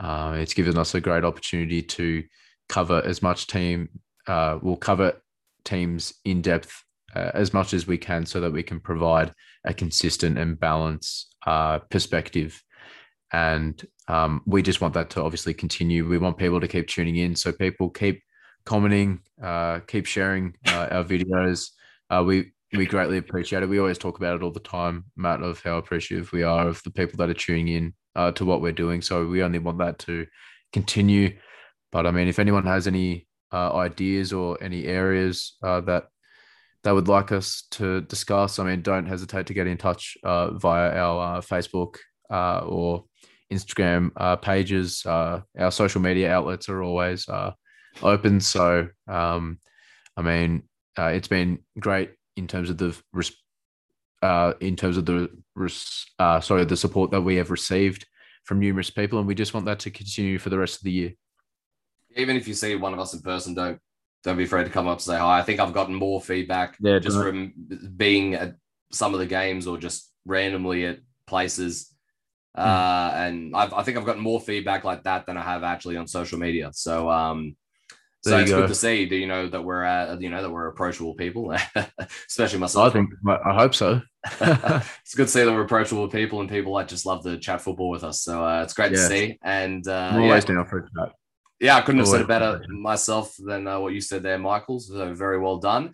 uh, it's given us a great opportunity to cover as much team uh, we'll cover teams in depth uh, as much as we can so that we can provide a consistent and balanced uh, perspective and um, we just want that to obviously continue we want people to keep tuning in so people keep commenting, uh, keep sharing uh, our videos. Uh, we we greatly appreciate it. We always talk about it all the time, Matt, of how appreciative we are of the people that are tuning in uh, to what we're doing. So we only want that to continue. But I mean, if anyone has any uh, ideas or any areas uh, that they would like us to discuss, I mean, don't hesitate to get in touch uh, via our uh, Facebook uh, or Instagram uh, pages. Our social media outlets are always open. So, um, I mean, it's been great in terms of the in terms of the sorry the support that we have received from numerous people, and we just want that to continue for the rest of the year. Even if you see one of us in person, don't don't be afraid to come up and say hi. I think I've gotten more feedback yeah, just from being at some of the games or just randomly at places. Mm. Uh, and I've, i think I've gotten more feedback like that than I have actually on social media. So um, so it's go. good to see. Do you know that we're uh, you know that we're approachable people, especially myself. I think I hope so. it's good to see that we're approachable people and people that just love to chat football with us. So uh, it's great yeah. to see. And uh, always down for chat. Yeah, I couldn't have said it better myself than uh, what you said there, Michael. So very well done.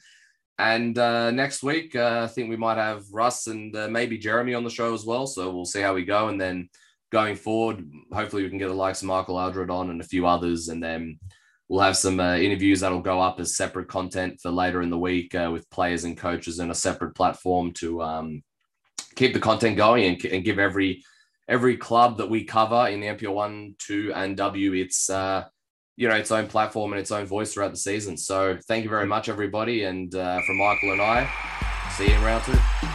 And uh, next week, uh, I think we might have Russ and uh, maybe Jeremy on the show as well. So we'll see how we go. And then going forward, hopefully we can get the likes of Michael Aldred on and a few others. And then We'll have some uh, interviews that'll go up as separate content for later in the week uh, with players and coaches in a separate platform to um, keep the content going and, and, give every every club that we cover in the NPL one, two, and W its uh, you know its own platform and its own voice throughout the season. So thank you very much, everybody, and uh, from Michael and I, see you in round two.